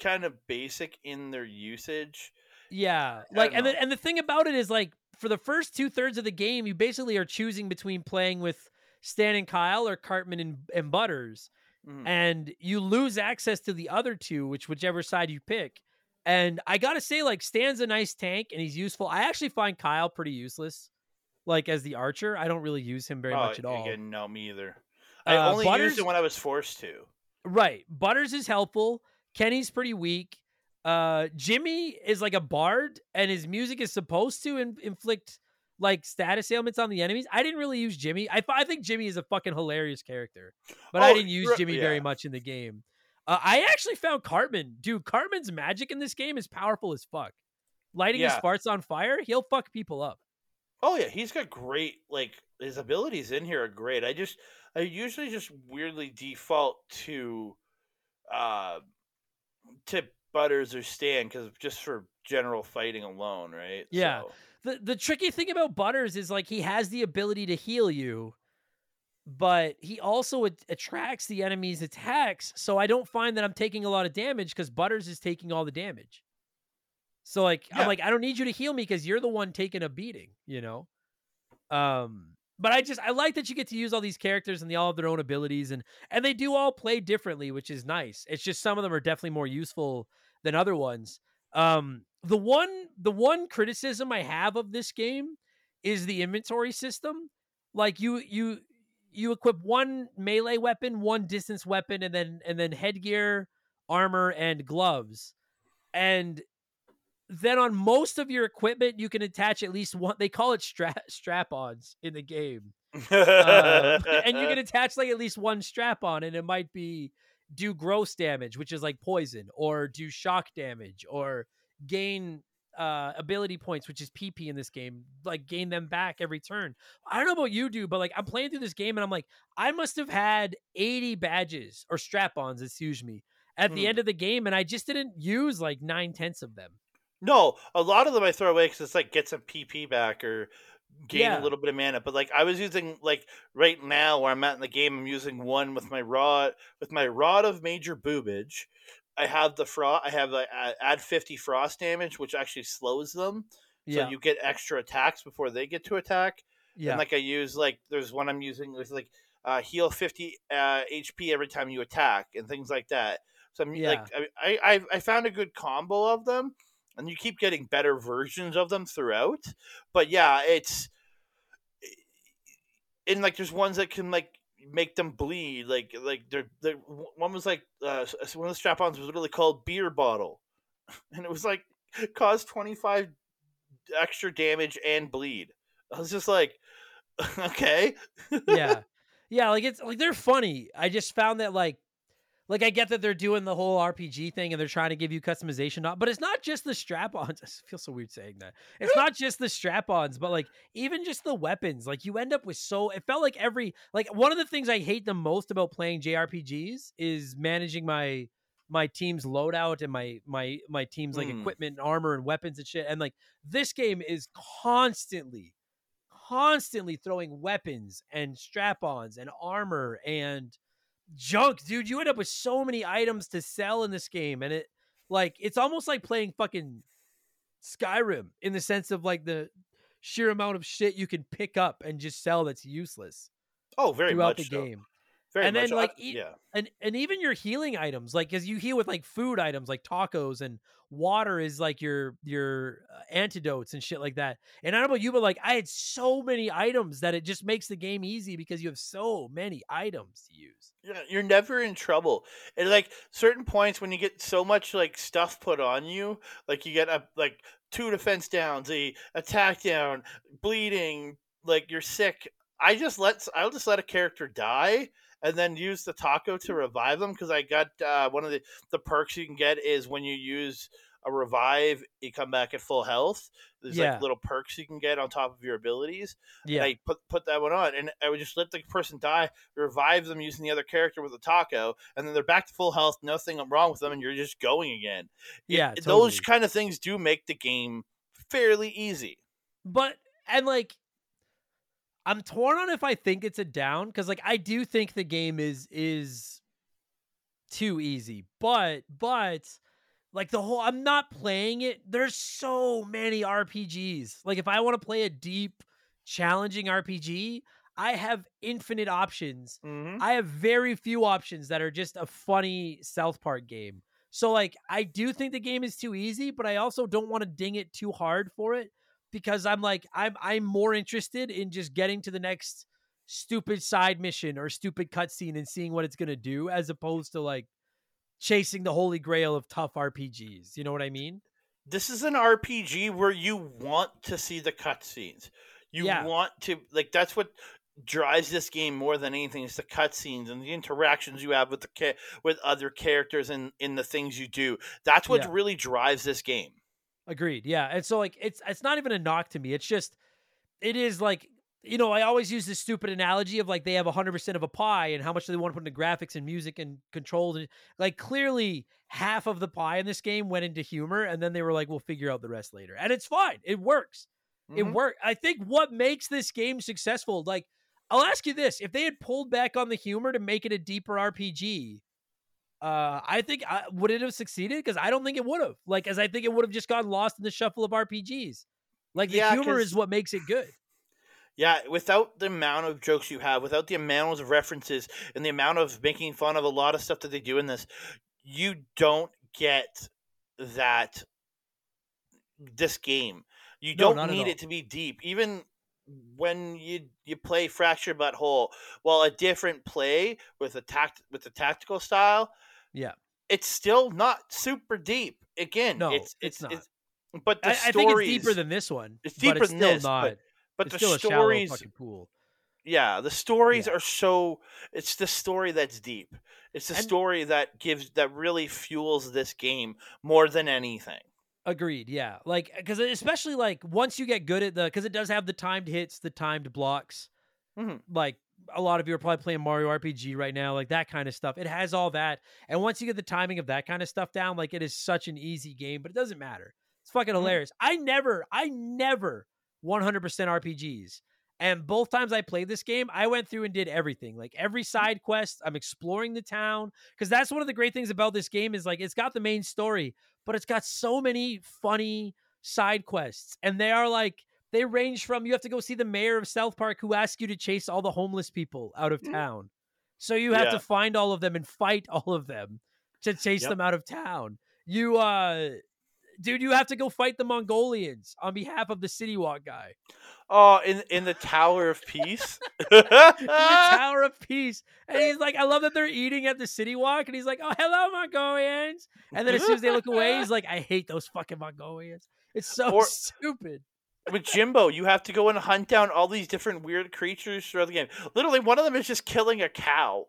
kind of basic in their usage. Yeah, like and the, and the thing about it is like for the first two thirds of the game, you basically are choosing between playing with Stan and Kyle or Cartman and, and Butters, Mhm. and you lose access to the other two, which whichever side you pick. And I gotta say, like Stan's a nice tank and he's useful. I actually find Kyle pretty useless, like as the archer. I don't really use him very Oh, much at all. Again, no, me either. I Uh, only Butters- used it when I was forced to. Right. Butters is helpful. Kenny's pretty weak. Uh Jimmy is like a bard and his music is supposed to in- inflict like status ailments on the enemies. I didn't really use Jimmy. I, I think Jimmy is a fucking hilarious character, but I Oh, didn't use Jimmy very much in the game. Uh, I actually found Cartman. Dude, Cartman's magic in this game is powerful as fuck. Lighting Yeah. his farts on fire, he'll fuck people up. Oh yeah, he's got great like his abilities in here are great. I just I usually just weirdly default to uh to Butters or Stan because just for general fighting alone, right? Yeah. So, the the tricky thing about Butters is like he has the ability to heal you, but he also at- attracts the enemy's attacks. So I don't find that I'm taking a lot of damage because Butters is taking all the damage. So like Yeah. I'm like I don't need you to heal me because you're the one taking a beating, you know. Um, but I just I like that you get to use all these characters and they all have their own abilities and and they do all play differently, which is nice. It's just some of them are definitely more useful than other ones. Um, the one the one criticism I have of this game is the inventory system. Like you you you equip one melee weapon, one distance weapon, and then and then headgear, armor, and gloves. And then on most of your equipment, you can attach at least one. They call it strap strap-ons in the game, um, [laughs] and you can attach like at least one strap on, and it might be do gross damage, which is like poison, or do shock damage, or gain uh ability points, which is PP in this game, like gain them back every turn. I don't know about you, dude, but like I'm playing through this game and I'm like, I must have had 80 badges or strap-ons, excuse me, at the Hmm. end of the game, and I just didn't use like nine tenths of them. No, a lot of them I throw away because it's like get some PP back or gain Yeah. a little bit of mana. But like I was using like right now where I'm at in the game, I'm using one with my rod with my rod of major boobage. I have the frost. I have the uh, add 50 frost damage, which actually slows them. Yeah, So you get extra attacks before they get to attack. yeah, And like I use like there's one I'm using with like uh, heal 50 uh, HP every time you attack and things like that. So I'm like I, I I found a good combo of them, and you keep getting better versions of them throughout. But yeah, it's and like there's ones that can like make them bleed. Like like they're, they're one was like uh, one of the strap-ons was literally called beer bottle, [laughs] and it was like caused 25 extra damage and bleed. I was just like, [laughs] okay, yeah, yeah. Like it's like they're funny. I just found that like, like I get that they're doing the whole RPG thing and they're trying to give you customization, not- but it's not just the strap-ons. [laughs] I feel so weird saying that. It's [laughs] not just the strap-ons, but like even just the weapons. Like you end up with so. It felt like every like one of the things I hate the most about playing JRPGs is managing my my team's loadout and my my my team's like Hmm. equipment and armor and weapons and shit. And like this game is constantly constantly throwing weapons and strap-ons and armor and junk, dude. You end up with so many items to sell in this game, and it like it's almost like playing fucking Skyrim in the sense of like the sheer amount of shit you can pick up and just sell that's useless oh, very throughout much the so. game. Very And much then. Like, e- yeah, And and even your healing items, like as you heal with like food items like tacos and water is like your your uh, antidotes and shit like that. And I don't know about you, but like I had so many items that it just makes the game easy because you have so many items to use. Yeah, you're never in trouble. And like certain points when you get so much like stuff put on you, like you get a like two defense downs, a attack down, bleeding, like you're sick. I just let I'll just let a character die and then use the taco to revive them because I got uh, one of the the perks you can get is when you use a revive, you come back at full health. There's Yeah. like little perks you can get on top of your abilities. Yeah. And I put put that one on, and I would just let the person die, revive them using the other character with a taco, and then they're back to full health, nothing wrong with them, and you're just going again. It- Yeah, those kind of things do make the game fairly easy. but and like I'm torn on if I think it's a down because like I do think the game is is too easy, but but like the whole I'm not playing it. There's so many RPGs. Like if I want to play a deep, challenging RPG, I have infinite options. Mm-hmm. I have very few options that are just a funny South Park game. So like I do think the game is too easy, but I also don't want to ding it too hard for it because I'm like I'm I'm more interested in just getting to the next stupid side mission or stupid cutscene and seeing what it's gonna do as opposed to like chasing the holy grail of tough RPGs. You know what I mean? This is an RPG where you want to see the cutscenes. You Yeah. want to like that's what drives this game more than anything is the cutscenes and the interactions you have with the with other characters and in the things you do. That's what Yeah. really drives this game. Agreed. Yeah. And so like it's it's not even a knock to me. It's just it is like you know, I always use this stupid analogy of like they have 100% of a pie and how much do they want to put into graphics and music and controls and like clearly half of the pie in this game went into humor and then they were like we'll figure out the rest later. And it's fine. It works. It Mhm. worked. I think what makes this game successful, like, I'll ask you this: if they had pulled back on the humor to make it a deeper RPG, uh, I think I, would it have succeeded? Because I don't think it would have. Like, as I think it would have just gotten lost in the shuffle of RPGs. Like, the Yeah, humor is what makes it good. Yeah, without the amount of jokes you have, without the amount of references and the amount of making fun of a lot of stuff that they do in this, you don't get that this game. You No, don't need it to be deep. Even when you you play Fracture Butthole, while a different play with a tact with a tactical style, Yeah, it's still not super deep. Again, No, it's it's not. but the I, I think it's deeper than this one. It's deeper it's than still this, not. but- but it's the stories pool. yeah the stories Yeah. are so it's the story that's deep it's the And- story that gives that really fuels this game more than anything Agreed. Yeah. Like, because especially like once you get good at the, because it does have the timed hits, the timed blocks. Mhm. Like a lot of you are probably playing Mario RPG right now, like that kind of stuff. It has all that. And once you get the timing of that kind of stuff down, like it is such an easy game, but it doesn't matter. It's fucking Mhm. hilarious. I never, I never 100% RPGs. And both times I played this game, I went through and did everything. Like every side quest, I'm exploring the town because that's one of the great things about this game is like it's got the main story, but it's got so many funny side quests and they are like they range from you have to go see the mayor of South Park who asks you to chase all the homeless people out of Mhm. town. So you have Yeah. to find all of them and fight [laughs] all of them to chase Yep. them out of town. You uh dude, you have to go fight the Mongolians on behalf of the City Wok guy. oh in in the tower of peace [laughs] in the [laughs] Tower of Peace. And he's like, I love that they're eating at the City Wok. And he's like, Oh, hello, Mongolians. And then as soon as they look away, he's like, I hate those fucking Mongolians. It's so Or- stupid. With jimbo you have to go and hunt down all these different weird creatures throughout the game literally one of them is just killing a cow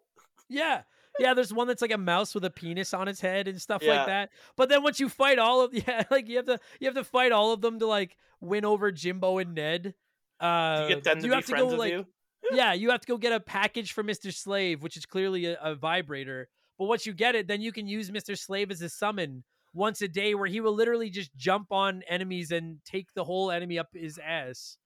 Yeah. Yeah, there's one that's like a mouse with a penis on its head and stuff Yeah. like that. But then once you fight all of [laughs] yeah, like you have to you have to fight all of them to like win over Jimbo and Ned. Uh you get them to you be have to friends go with like you [laughs] yeah, you have to go get a package for Mr. Slave, which is clearly a, a vibrator. But once you get it, then you can use Mr. Slave as a summon once a day where he will literally just jump on enemies and take the whole enemy up his ass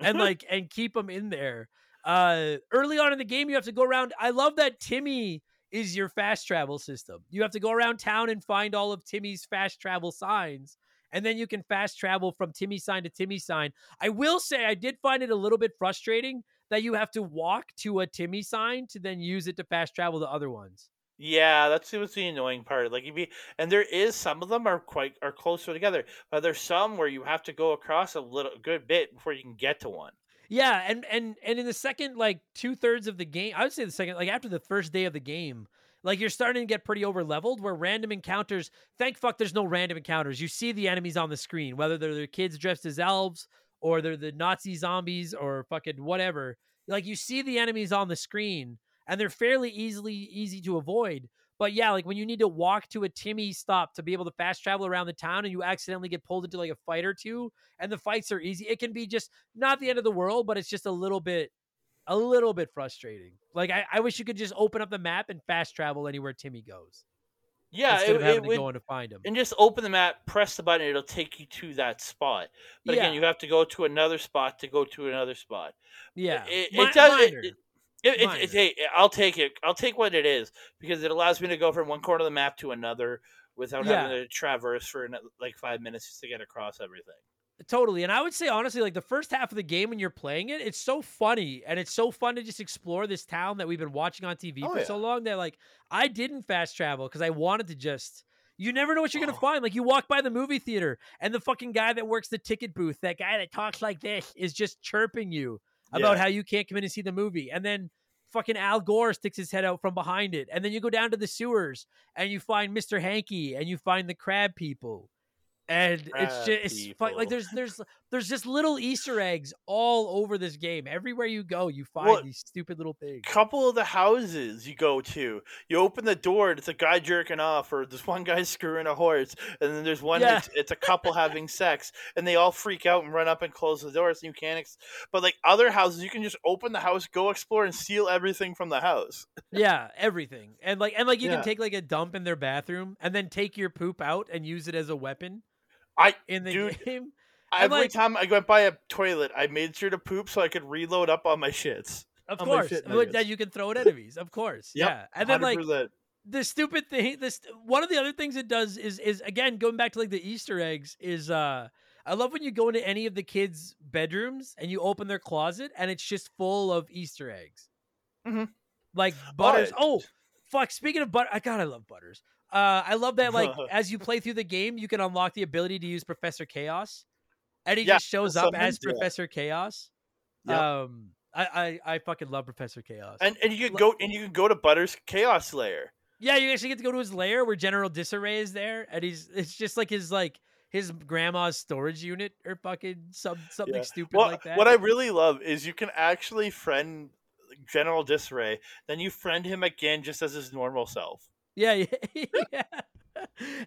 and [laughs] like and keep them in there. Uh early on in the game you have to go around I love that Timmy is your fast travel system. You have to go around town and find all of Timmy's fast travel signs and then you can fast travel from Timmy sign to Timmy sign. I will say I did find it a little bit frustrating that you have to walk to a Timmy sign to then use it to fast travel to other ones. Yeah, that's what's the annoying part. Like you be, and there is some of them are quite are closer together, but there's some where you have to go across a little good bit before you can get to one. Yeah, and and and in the second like two thirds of the game, I would say the second like after the first day of the game, like you're starting to get pretty over leveled. Where random encounters, thank fuck, there's no random encounters. You see the enemies on the screen, whether they're the kids dressed as elves or they're the Nazi zombies or fucking whatever. Like you see the enemies on the screen, and they're fairly easily easy to avoid. But yeah, like when you need to walk to a Timmy stop to be able to fast travel around the town and you accidentally get pulled into like a fight or two and the fights are easy, it can be just not the end of the world, but it's just a little bit a little bit frustrating. Like I, I wish you could just open up the map and fast travel anywhere Timmy goes. Yeah, instead it, of having it to go in to find them. and just open the map, press the button, it'll take you to that spot. But again, you have to go to another spot to go to another spot. Yeah, it, it does. It, it, it, it, Minor. it- hey, I'll take it. I'll take what it is because it allows me to go from one corner of the map to another without having to traverse for like five minutes just to get across everything. Totally. And I would say honestly, like the first half of the game when you're playing it, it's so funny and it's so fun to just explore this town that we've been watching on TV Oh, for yeah. so long that like I didn't fast travel because I wanted to just you never know what you're gonna find. Like you walk by the movie theater and the fucking guy that works the ticket booth, that guy that talks like this, is just chirping you about Yeah. how you can't come in and see the movie. And then fucking Al Gore sticks his head out from behind it. And then you go down to the sewers and you find Mr. Hanky and you find the crab people. And it's just it's fun. like there's there's there's just little Easter eggs all over this game. Everywhere you go, you find Well, these stupid little things. couple of the houses you go to, you open the door, and it's a guy jerking off, or there's one guy [laughs] screwing a horse, and then there's one Yeah. that's it's a couple having sex, and they all freak out and run up and close the doors, and you can't. Ex- but like other houses, you can just open the house, go explore, and steal everything from the house. [laughs] Yeah, everything. And like and like you Yeah. can take like a dump in their bathroom and then take your poop out and use it as a weapon I in the Dude, [laughs] game. Every like- time I went by a toilet, I made sure to poop so I could reload up on my shits. Of on course. shit But. That you can throw at enemies. Of course. Yep, Yeah. And then like 100%. the stupid thing this one of the other things it does is is again going back to like the easter eggs is uh i love when you go into any of the kids bedrooms and you open their closet and it's just full of easter eggs Mhm. like butters it- oh fuck speaking of butter i god i love butters uh i love that like [laughs] as you play through the game you can unlock the ability to use professor chaos and he Yeah, just shows up as professor chaos Yep. um I, I i fucking love professor chaos and and you can go and you can go to Butters Chaos Lair. Yeah, you actually get to go to his lair where General Disarray is there, and he's it's just like his like his grandma's storage unit or fucking some something Yeah. stupid Well, like that. what I really love is you can actually friend General Disarray, then you friend him again just as his normal self. yeah, yeah, [laughs] yeah.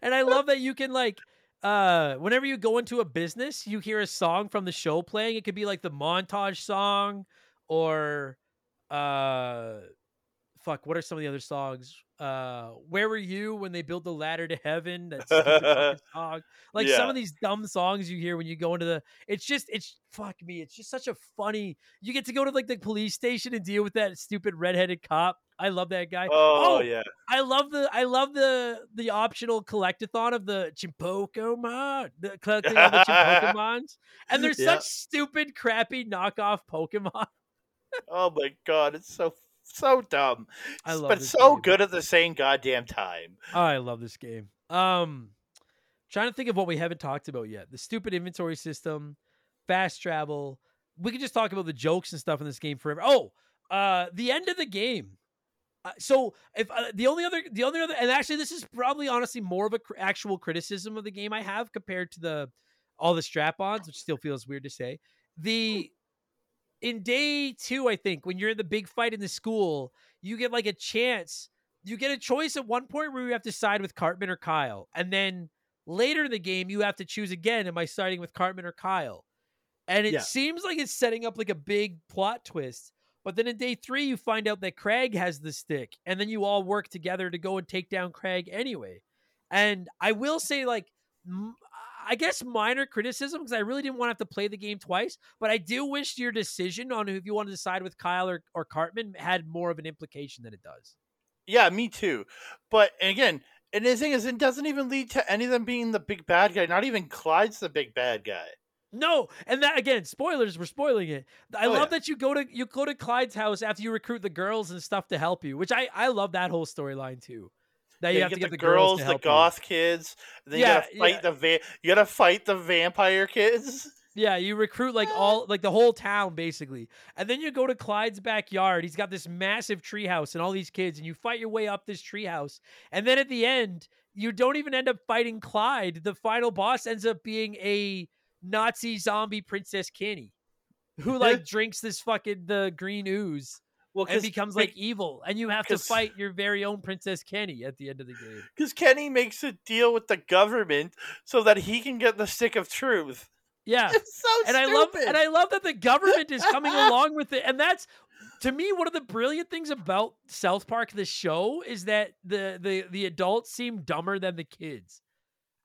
And I love that you can like uh whenever you go into a business, you hear a song from the show playing. It could be like the montage song or uh fuck, what are some of the other songs? Uh Where were you when they built the ladder to heaven? That [laughs] song. Like some of these dumb songs you hear when you go into the it's just it's fuck me, it's just such a funny you get to go to like the police station and deal with that stupid redheaded cop. I love that guy. Oh, Oh, yeah. I love the I love the the optional collectathon of the Chinpokomon, the collecting all the [laughs] Chinpokomons, and they're Yeah. such stupid, crappy knockoff Pokemon. Oh my god, it's so so dumb. I love but so game. good at the same goddamn time. Oh, I love this game. Um, trying to think of what we haven't talked about yet. The stupid inventory system, fast travel. We could just talk about the jokes and stuff in this game forever. Oh, uh, the end of the game. Uh, so if uh, the only other, the only other, and actually this is probably honestly more of a cr- actual criticism of the game I have compared to the all the strap-ons, which still feels weird to say. The in day two, I think when you're in the big fight in the school, you get like a chance you get a choice at one point where you have to side with Cartman or Kyle. And then later in the game, you have to choose again. Am I siding with Cartman or Kyle? And it Yeah. seems like it's setting up like a big plot twist. But then in day three, you find out that Craig has the stick. And then you all work together to go and take down Craig anyway. And I will say, like, m- I guess minor criticism because I really didn't want to have to play the game twice. But I do wish your decision on if you wanted to side with Kyle or, or Cartman had more of an implication than it does. Yeah, me too. But again, and the thing is, it doesn't even lead to any of them being the big bad guy. Not even Clyde's the big bad guy. No, and that again, spoilers. We're spoiling it. I Oh, love yeah. that you go to you go to Clyde's house after you recruit the girls and stuff to help you, which I I love that whole storyline too. That you Yeah, have to get get the, the girls, girls, the help you. goth kids. Then Yeah, you gotta fight yeah. the va- you gotta fight the vampire kids. [laughs] Yeah, you recruit like ah. all like the whole town basically, and then you go to Clyde's backyard. He's got this massive treehouse and all these kids, and you fight your way up this treehouse, and then at the end, you don't even end up fighting Clyde. The final boss ends up being a Nazi zombie Princess Kenny, who [laughs] like drinks this fucking the green ooze. Well, and becomes like evil, and you have to fight your very own Princess Kenny at the end of the game. because Kenny makes a deal with the government so that he can get the stick of truth. Yeah, [laughs] It's so and I love and I love that the government is coming [laughs] along with it, and that's to me, one of the brilliant things about South Park, the show, is that the the the adults seem dumber than the kids.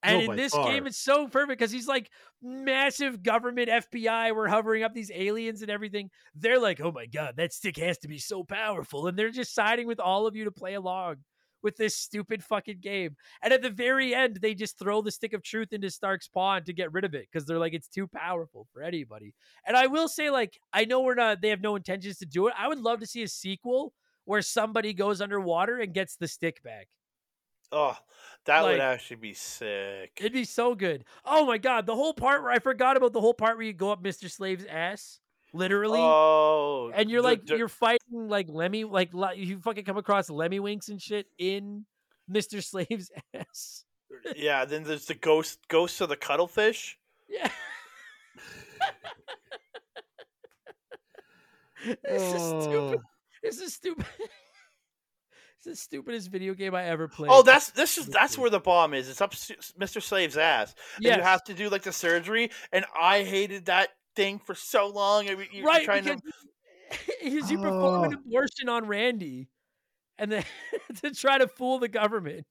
And Oh, in this far. game, it's so perfect because he's like massive government FBI. We're hovering up these aliens and everything. They're like, oh my god, that stick has to be so powerful, and they're just siding with all of you to play along with this stupid fucking game. And at the very end, they just throw the stick of truth into Stark's Pond to get rid of it because they're like, it's too powerful for anybody. And I will say, like, I know we're not, they have no intentions to do it. I would love to see a sequel where somebody goes underwater and gets the stick back. Oh, that Like- would actually be sick. It'd be so good. Oh my god, the whole part where I forgot about the whole part where you go up Mr. Slave's ass, literally. Oh, and you're like the- you're fighting like Lemmy, like you fucking come across Lemmiwinks and shit in Mr. Slave's [laughs] ass. yeah. Then there's the ghost, ghost of the Catatafish. Yeah. [laughs] this is stupid. Oh. This is stupid. It's the stupidest video game I ever played. Oh, that's this is that's where the bomb is. It's up Mr. Slave's ass. And Yes. you have to do like the surgery, and I hated that thing for so long. I mean, you're right trying because, to. [laughs] because you perform an Oh. abortion on Randy, and then [laughs] to try to fool the government,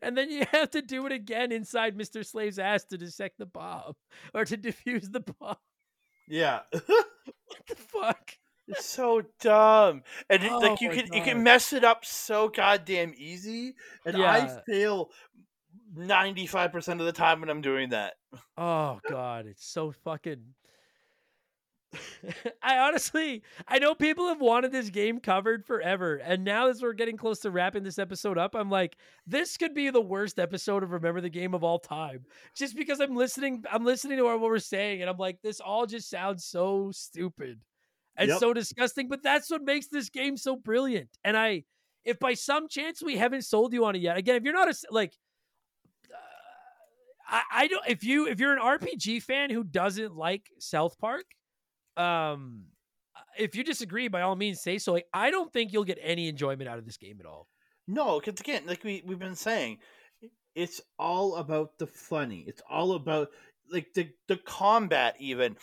and then you have to do it again inside Mister Slave's ass to dissect the bomb or to [laughs] defuse the bomb. Yeah, What the fuck? It's so dumb, and it, like Oh you can you can mess it up so goddamn easy, and I fail ninety five percent of the time when I'm doing that. Oh god, it's so fucking. [laughs] I honestly, I know people have wanted this game covered forever, and now as we're getting close to wrapping this episode up, I'm like, this could be the worst episode of Remember the Game of all time. Just because I'm listening, I'm listening to what we're saying, and I'm like, this all just sounds so stupid and Yep. so disgusting. But that's what makes this game so brilliant. And I, if by some chance we haven't sold you on it yet, again, if you're not a like I, I don't if you if you're an RPG fan who doesn't like South Park, um if you disagree, by all means say so. Like I don't think you'll get any enjoyment out of this game at all. No, because again, like we we've been saying, it's all about the funny. It's all about like the the combat. Even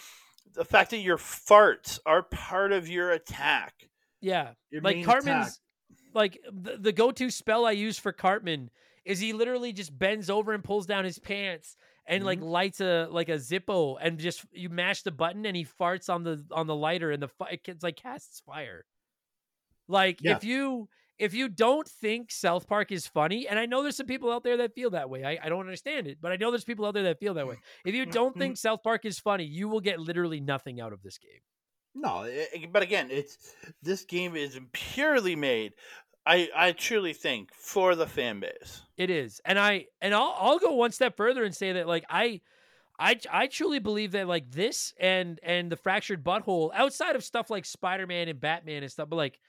the fact that your farts are part of your attack. Yeah. Your like Cartman's attack. like the, the go-to spell I use for Cartman is he literally just bends over and pulls down his pants and like mm-hmm. lights a like a Zippo and just you mash the button and he farts on the on the lighter and the it's like casts fire. Like Yeah. if you if you don't think South Park is funny, and I know there's some people out there that feel that way. I, I don't understand it, but I know there's people out there that feel that way. If you don't think [laughs] South Park is funny, you will get literally nothing out of this game. No, i- i- but again, it's this game is purely made. I I truly think for the fan base. It is, and I and I'll I'll go one step further and say that like I, I I truly believe that like this and and the Fractured But Whole outside of stuff like Spider Man and Batman and stuff, but like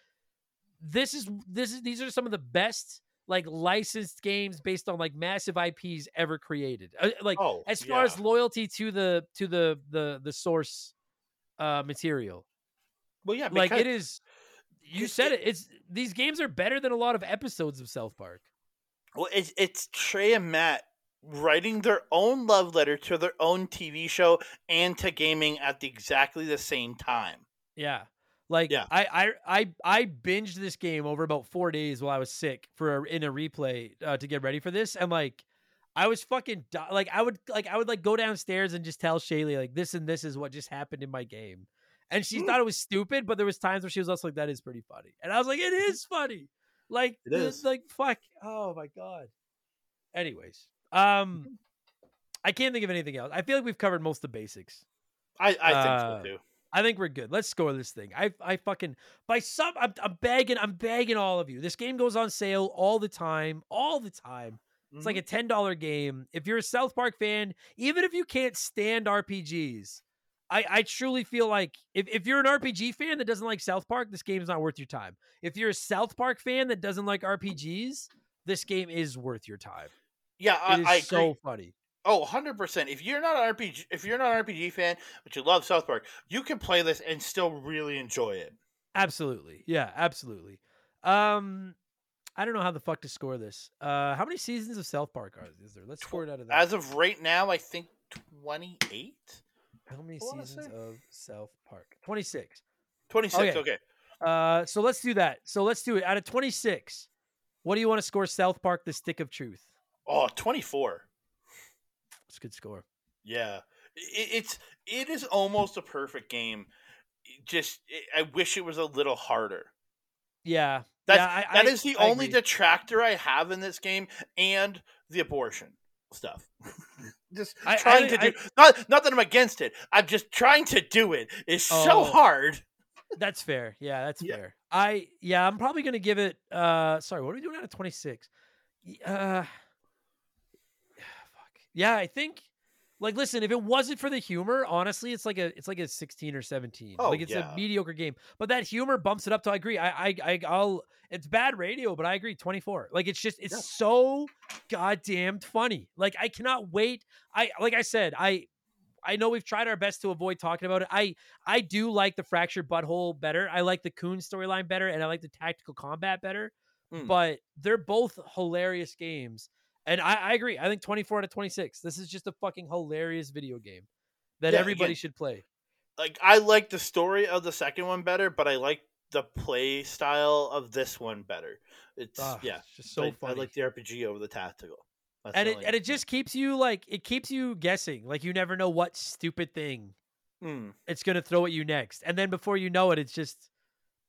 this is this is these are some of the best like licensed games based on like massive IPs ever created. Uh, like Oh, as far as loyalty to the to the the the source uh material, well, yeah, like it is. You it- said it. It's these games are better than a lot of episodes of South Park. Well, it's it's Trey and Matt writing their own love letter to their own TV show and to gaming at the, exactly the same time. Yeah. Like Yeah. I, I I I binged this game over about four days while I was sick for a, in a replay uh, to get ready for this, and like I was fucking di- like I would like I would like go downstairs and just tell Shaylee like this and this is what just happened in my game, and she Mm. thought it was stupid, but there was times where she was also like that is pretty funny, and I was like it is funny, like It is. like fuck oh my god. Anyways, um, I can't think of anything else. I feel like we've covered most of the basics. I I Uh, think so too. I think we're good. Let's score this thing. I I fucking by some I'm, I'm begging I'm begging all of you. This game goes on sale all the time, all the time. It's like mm-hmm. a ten dollar game. If you're a South Park fan, even if you can't stand RPGs, I I truly feel like if if you're an RPG fan that doesn't like South Park, this game is not worth your time. If you're a South Park fan that doesn't like RPGs, this game is worth your time. yeah, It is I, I so funny. Oh, 100 percent. If you're not an RPG, if you're not an RPG fan, but you love South Park, you can play this and still really enjoy it. Absolutely. Yeah, absolutely. Um I don't know how the fuck to score this. Uh how many seasons of South Park are is there? Let's score it out of that. As of right now, I think 28, how many seasons say- of South Park? 26. 26. Okay. Okay. Uh, so let's do that. So let's do it. Out of 26, what do you want to score South Park: The Stick of Truth? Oh, 24. It's a good score. Yeah, it, it's it is almost a perfect game. Just it, I wish it was a little harder. Yeah, That's, yeah, I, that I- is the I only agree. detractor I have in this game, and the abortion stuff. [laughs] just trying to do not not that I'm against it. I'm just trying to do it. it is so Oh. hard. That's fair. Yeah, that's Yeah. fair. I yeah, I'm probably gonna give it. Uh, sorry, what are we doing out of 26? Uh. Yeah, I think. Like, listen, if it wasn't for the humor, honestly, it's like a it's like a 16 or 17. Oh, like it's yeah. a mediocre game, but that humor bumps it up to. I agree. I I, I I'll. It's bad radio, but I agree. 24. Like it's just it's Yeah. so goddamn funny. Like I cannot wait. I like I said I. I know we've tried our best to avoid talking about it. I I do like the Fractured But Whole better. I like the Coon storyline better, and I like the tactical combat better. Mm. But they're both hilarious games, and I, I agree. I think twenty four out of twenty six. This is just a fucking hilarious video game that Yeah, everybody again, should play. Like I like the story of the second one better, but I like the play style of this one better. It's Ah, yeah, it's just so I, funny. I like the RPG over the tactical. That's and it and it just keeps you like it keeps you guessing. Like you never know what stupid thing Mm. it's gonna throw at you next, and then before you know it, it's just.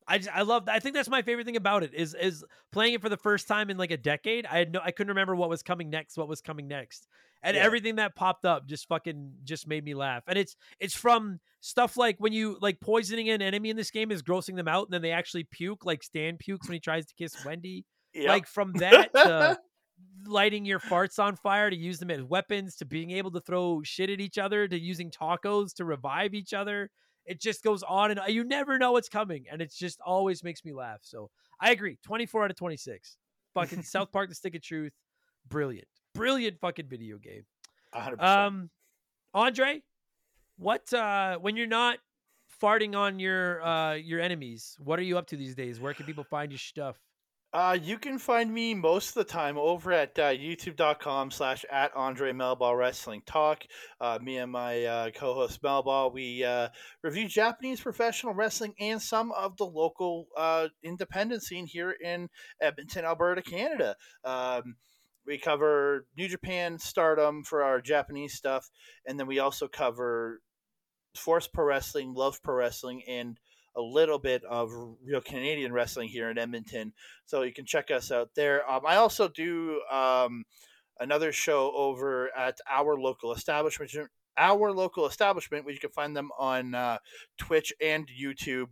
I just I love I think that's my favorite thing about it is is playing it for the first time in like a decade. I had no I couldn't remember what was coming next, what was coming next. And Yeah. everything that popped up just fucking just made me laugh. And it's it's from stuff like when you like poisoning an enemy in this game is grossing them out and then they actually puke like Stan pukes when he tries to kiss Wendy. Yep. Like from that to [laughs] lighting your farts on fire to use them as weapons to being able to throw shit at each other to using tacos to revive each other. It just goes on and you never know what's coming, and it just always makes me laugh. So I agree. Twenty four out of twenty six. Fucking South Park: The Stick of Truth, brilliant, brilliant fucking video game. 100%. Um, Andre, what uh when you're not farting on your uh your enemies, what are you up to these days? Where can people find your stuff? Uh, you can find me most of the time over at uh, youtube.com slash at Andre Melball Wrestling Talk. Uh, me and my uh, co-host Melball, we uh, review Japanese professional wrestling and some of the local uh, independent scene here in Edmonton, Alberta, Canada. Um, we cover New Japan Stardom for our Japanese stuff, and then we also cover Force Pro Wrestling, Love Pro Wrestling, and a little bit of real Canadian wrestling here in Edmonton. So you can check us out there. Um, I also do um, another show over at our local establishment. Our local establishment, where you can find them on uh, Twitch and YouTube.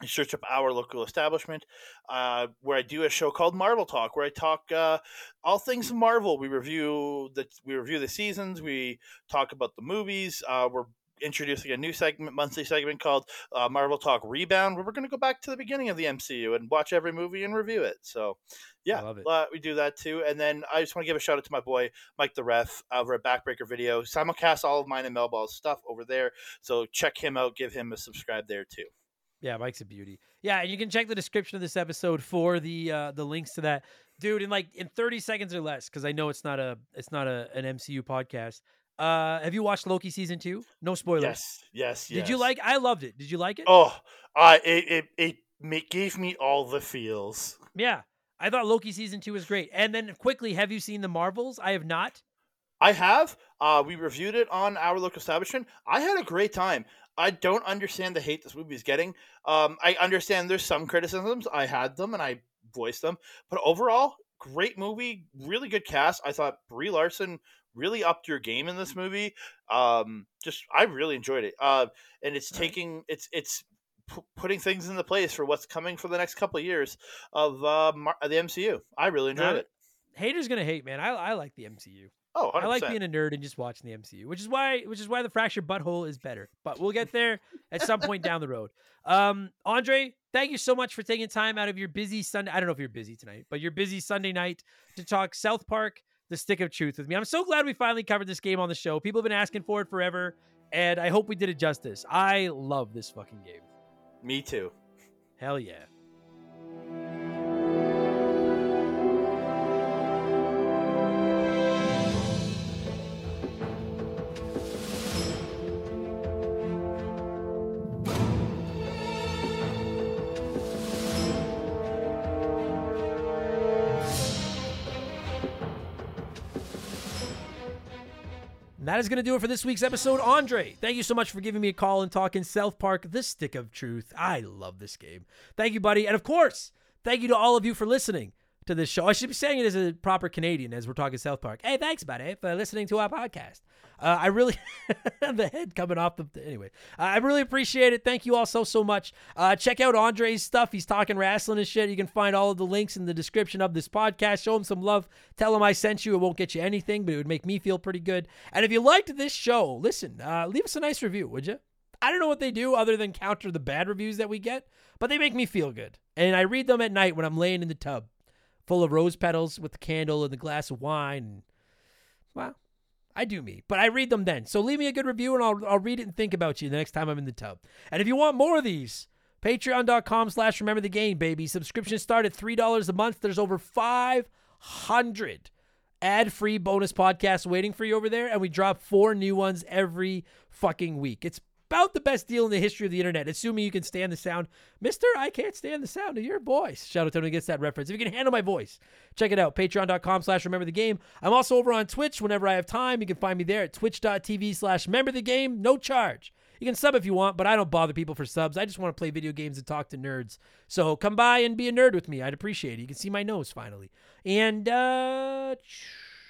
You search up our local establishment, uh, where I do a show called Marvel Talk, where I talk uh, all things Marvel. We review the we review the seasons. We talk about the movies. Uh, we're introducing a new segment, monthly segment called uh, Marvel Talk Rebound, where we're going to go back to the beginning of the MCU and watch every movie and review it. So, yeah, love it. uh, we do that too. And then I just want to give a shout out to my boy Mike the Ref over at Backbreaker Video. Simulcast all of mine and Melball's stuff over there. So check him out. Give him a subscribe there too. Yeah, Mike's a beauty. Yeah, and you can check the description of this episode for the uh the links to that. Dude, in like in 30 seconds or less, because I know it's not a it's not a an MCU podcast. Uh have you watched Loki season two? No spoilers. Yes, yes, yes. Did you like I loved it. Did you like it? Oh, uh, it it it gave me all the feels. Yeah. I thought Loki season two was great. And then quickly, have you seen the Marvels? I have not. I have. Uh, we reviewed it on our local establishment. I had a great time. I don't understand the hate this movie is getting. Um, I understand there's some criticisms. I had them and I voiced them. But overall, great movie. Really good cast. I thought Brie Larson really upped your game in this movie. Um, just I really enjoyed it. Uh, and it's taking it's it's pu- putting things into place for what's coming for the next couple of years of uh, Mar- the MCU. I really enjoyed it. Haters gonna hate, man. I I like the MCU. Oh, 100%. I like being a nerd and just watching the MCU, which is why which is why the Fractured But Whole is better. But we'll get there at some point down the road. Um, Andre, thank you so much for taking time out of your busy Sunday. I don't know if you're busy tonight, but your busy Sunday night to talk South Park, The Stick of Truth with me. I'm so glad we finally covered this game on the show. People have been asking for it forever, and I hope we did it justice. I love this fucking game. Me too. Hell yeah. That is going to do it for this week's episode. Andre, thank you so much for giving me a call and talking South Park, The Stick of Truth. I love this game. Thank you, buddy. And of course, thank you to all of you for listening to this show. I should be saying it as a proper Canadian as we're talking South Park. Hey, thanks, buddy, for listening to our podcast. Uh, I really, [laughs] the head coming off the, anyway, uh, I really appreciate it. Thank you all so, so much. Uh, check out Andre's stuff. He's talking wrestling and shit. You can find all of the links in the description of this podcast. Show him some love. Tell him I sent you. It won't get you anything, but it would make me feel pretty good. And if you liked this show, listen, uh, leave us a nice review, would you? I don't know what they do other than counter the bad reviews that we get, but they make me feel good. And I read them at night when I'm laying in the tub full of rose petals with the candle and the glass of wine. Well, I do me, but I read them then. So leave me a good review and I'll, I'll read it and think about you the next time I'm in the tub. And if you want more of these, patreon.com slash remember the game, baby. Subscriptions start at $3 a month. There's over 500 ad-free bonus podcasts waiting for you over there. And we drop four new ones every fucking week. It's about the best deal in the history of the internet, assuming you can stand the sound. Mister, I can't stand the sound of your voice. Shout out to anyone gets that reference. If you can handle my voice, check it out. Patreon.com slash remember the game. I'm also over on Twitch whenever I have time. You can find me there at twitch.tv slash remember the game. No charge. You can sub if you want, but I don't bother people for subs. I just want to play video games and talk to nerds. So come by and be a nerd with me. I'd appreciate it. You can see my nose finally. And uh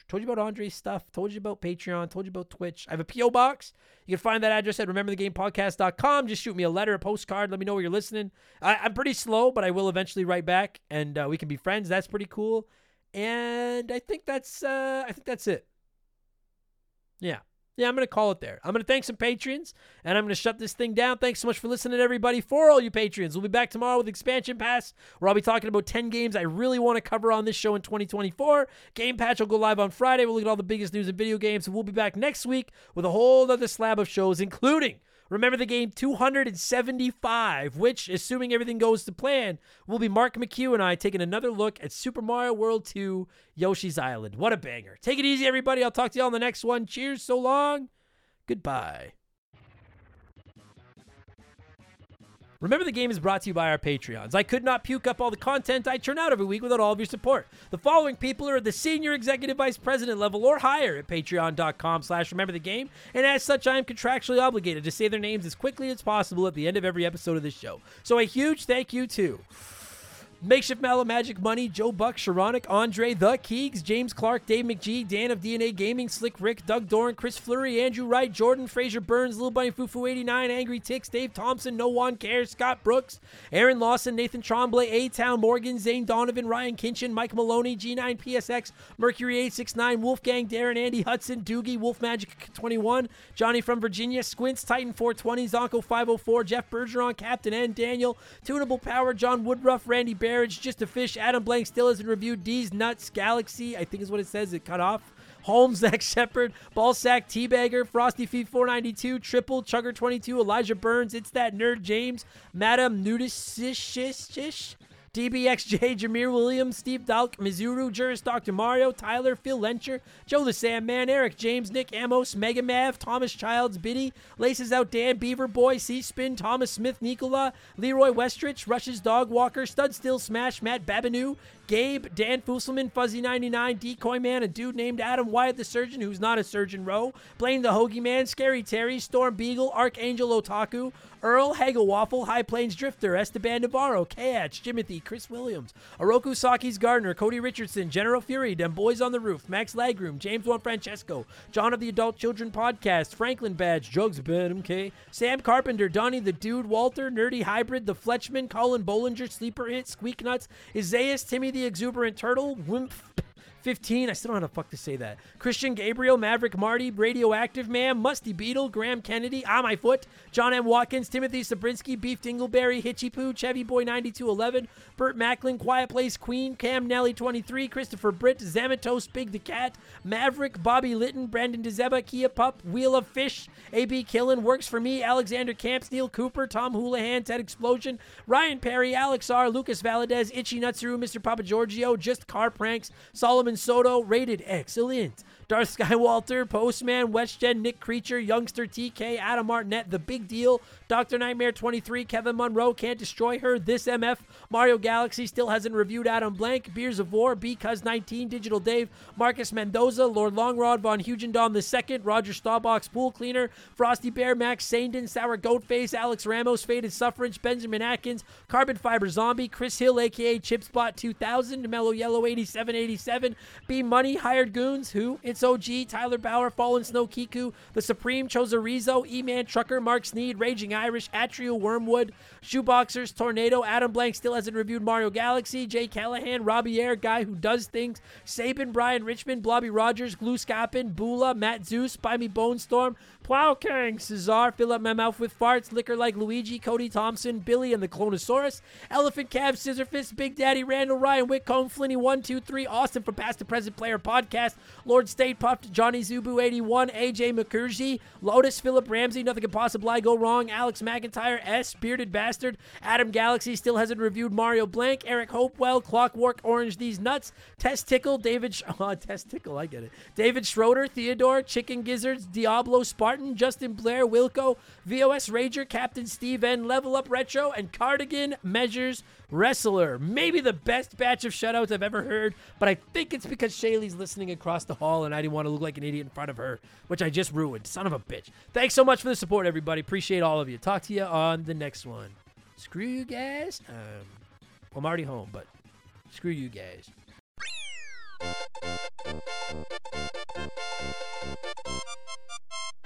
told you about Andre's stuff, told you about Patreon, told you about Twitch. I have a P.O. box. You can find that address at rememberthegamepodcast.com. Just shoot me a letter, a postcard. Let me know where you're listening. I, am pretty slow, but I will eventually write back, and uh, we can be friends. That's pretty cool. And I think that's uh, I think that's it. Yeah. Yeah, I'm going to call it there. I'm going to thank some patrons, and I'm going to shut this thing down. Thanks so much for listening, everybody. For all you patrons, we'll be back tomorrow with Expansion Pass, where I'll be talking about 10 games I really want to cover on this show in 2024. Game Patch will go live on Friday. We'll look at all the biggest news in video games, and we'll be back next week with a whole other slab of shows, including Remember the game 275, which, assuming everything goes to plan, will be Mark McHugh and I taking another look at Super Mario World 2 Yoshi's Island. What a banger. Take it easy, everybody. I'll talk to you all on the next one. Cheers, so long. Goodbye. Remember, the game is brought to you by our Patreons. I could not puke up all the content I churn out every week without all of your support. The following people are at the senior executive vice president level or higher at patreon.com slash remember the game, and as such, I am contractually obligated to say their names as quickly as possible at the end of every episode of this show. So a huge thank you to Makeshift Mallow Magic Money, Joe Buck, Sharonic, Andre, The Keegs, James Clark, Dave McGee, Dan of DNA Gaming, Slick Rick, Doug Doran, Chris Fleury, Andrew Wright, Jordan, Fraser Burns, Little Bunny Fufu 89, Angry Ticks, Dave Thompson, No One Cares, Scott Brooks, Aaron Lawson, Nathan Tremblay, A Town, Morgan, Zane Donovan, Ryan Kinchin, Mike Maloney, G9 PSX, Mercury 869, Wolfgang, Darren, Andy Hudson, Doogie, Wolf Magic 21, Johnny from Virginia, Squints, Titan 420, Zonko 504, Jeff Bergeron, Captain N, Daniel, Tunable Power, John Woodruff, Randy Barrage, Just a Fish, Adam Blank still hasn't reviewed D's Nuts, Galaxy, I think is what it says, it cut off. Holmes, [laughs] Zach Shepard, Ballsack, Teabagger, Frosty Feet 492, Triple, Chugger 22, Elijah Burns, It's That Nerd James, Madam Nudisish, DBXJ, Jameer Williams, Steve Dalk, Mizuru, Juris, Dr. Mario, Tyler, Phil Lencher, Joe the Sandman, Eric James, Nick Amos, Mega Mav, Thomas Childs, Biddy, Laces Out Dan, Beaver Boy, C Spin, Thomas Smith, Nicola, Leroy Westrich, Rush's Dog Walker, Stud Still Smash, Matt Babinu, Gabe, Dan Fusselman, Fuzzy99, Decoy Man, a dude named Adam Wyatt the Surgeon, who's not a surgeon row, Blaine the Hoagie Man, Scary Terry, Storm Beagle, Archangel Otaku, Earl, Hagel Waffle, High Plains Drifter, Esteban Navarro, Kayach, Jimothy, Chris Williams, Oroku Saki's Gardner, Cody Richardson, General Fury, Dem Boys on the Roof, Max Lagroom, James Juan Francesco, John of the Adult Children Podcast, Franklin Badge, Jugs Ben MK, Sam Carpenter, Donnie the Dude, Walter, Nerdy Hybrid, The Fletchman, Colin Bollinger, Sleeper Hit, Squeak Nuts, Isaias, Timmy the Exuberant Turtle, Wimp. 15. I still don't know how fuck to say that. Christian Gabriel, Maverick Marty, Radioactive Man, Musty Beetle, Graham Kennedy, On My Foot, John M. Watkins, Timothy Sabrinsky, Beef Dingleberry, Hitchy Poo, Chevy Boy 9211, Burt Macklin, Quiet Place Queen, Cam Nelly 23, Christopher Britt, Zamatos, Big the Cat, Maverick, Bobby Litton, Brandon DeZeba, Kia Pup, Wheel of Fish, AB Killen, Works for Me, Alexander Camps, Neil Cooper, Tom Houlihan, Ted Explosion, Ryan Perry, Alex R., Lucas Valadez, Itchy Nutsuru, Mr. Papa Giorgio, Just Car Pranks, Solomon Soto, rated excellent. Darth Skywalker, Postman, WestGen, Nick Creature, Youngster TK, Adam Martinet, The Big Deal, Dr. Nightmare 23, Kevin Monroe, Can't Destroy Her, This MF, Mario Galaxy still hasn't reviewed Adam Blank, Beers of War, Because 19, Digital Dave, Marcus Mendoza, Lord Longrod, Von Hugendom II, Roger Stawbox, Pool Cleaner, Frosty Bear, Max Sandin, Sour Goatface, Alex Ramos, Faded Suffrage, Benjamin Atkins, Carbon Fiber Zombie, Chris Hill, aka Chipspot 2000, Mellow Yellow 8787, B Money, Hired Goons, Who, It's OG, Tyler Bauer, Fallen Snow Kiku, The Supreme, Choserizo, E Man Trucker, Mark Sneed, Raging Irish, Atrio Wormwood, Shoeboxers, Tornado, Adam Blank still hasn't reviewed Mario Galaxy, Jay Callahan, Robbie Air, Guy Who Does Things, Sabin, Brian Richmond, Blobby Rogers, Glue Scoppin, Bula, Matt Zeus, Buy Me Bone Storm, Plow King, Cesar, Fill Up My Mouth with Farts, Liquor Like Luigi, Cody Thompson, Billy and the Clonosaurus, Elephant Cab, Scissorfist, Big Daddy, Randall, Ryan, Whitcomb, Flinny123, Austin from Past to Present Player Podcast, Lord State Puffed, Johnny Zubu 81, AJ McCurgy, Lotus, Philip Ramsey, Nothing Can Possibly Go Wrong, Alex McIntyre, S, Bearded Bastard, Adam Galaxy still hasn't reviewed Mario Blank, Eric Hopewell, Clockwork Orange These Nuts, Test Tickle, David, Sh- oh, [laughs] Test Tickle, I get it, David Schroeder, Theodore, Chicken Gizzards, Diablo Spartan, Justin Blair, Wilco, VOS Rager, Captain Steve N, Level Up Retro, and Cardigan Measures Wrestler. Maybe the best batch of shutouts I've ever heard, but I think it's because Shaylee's listening across the hall and I didn't want to look like an idiot in front of her, which I just ruined. Son of a bitch. Thanks so much for the support, everybody. Appreciate all of you. Talk to you on the next one. Screw you guys. Um, well, I'm already home, but screw you guys.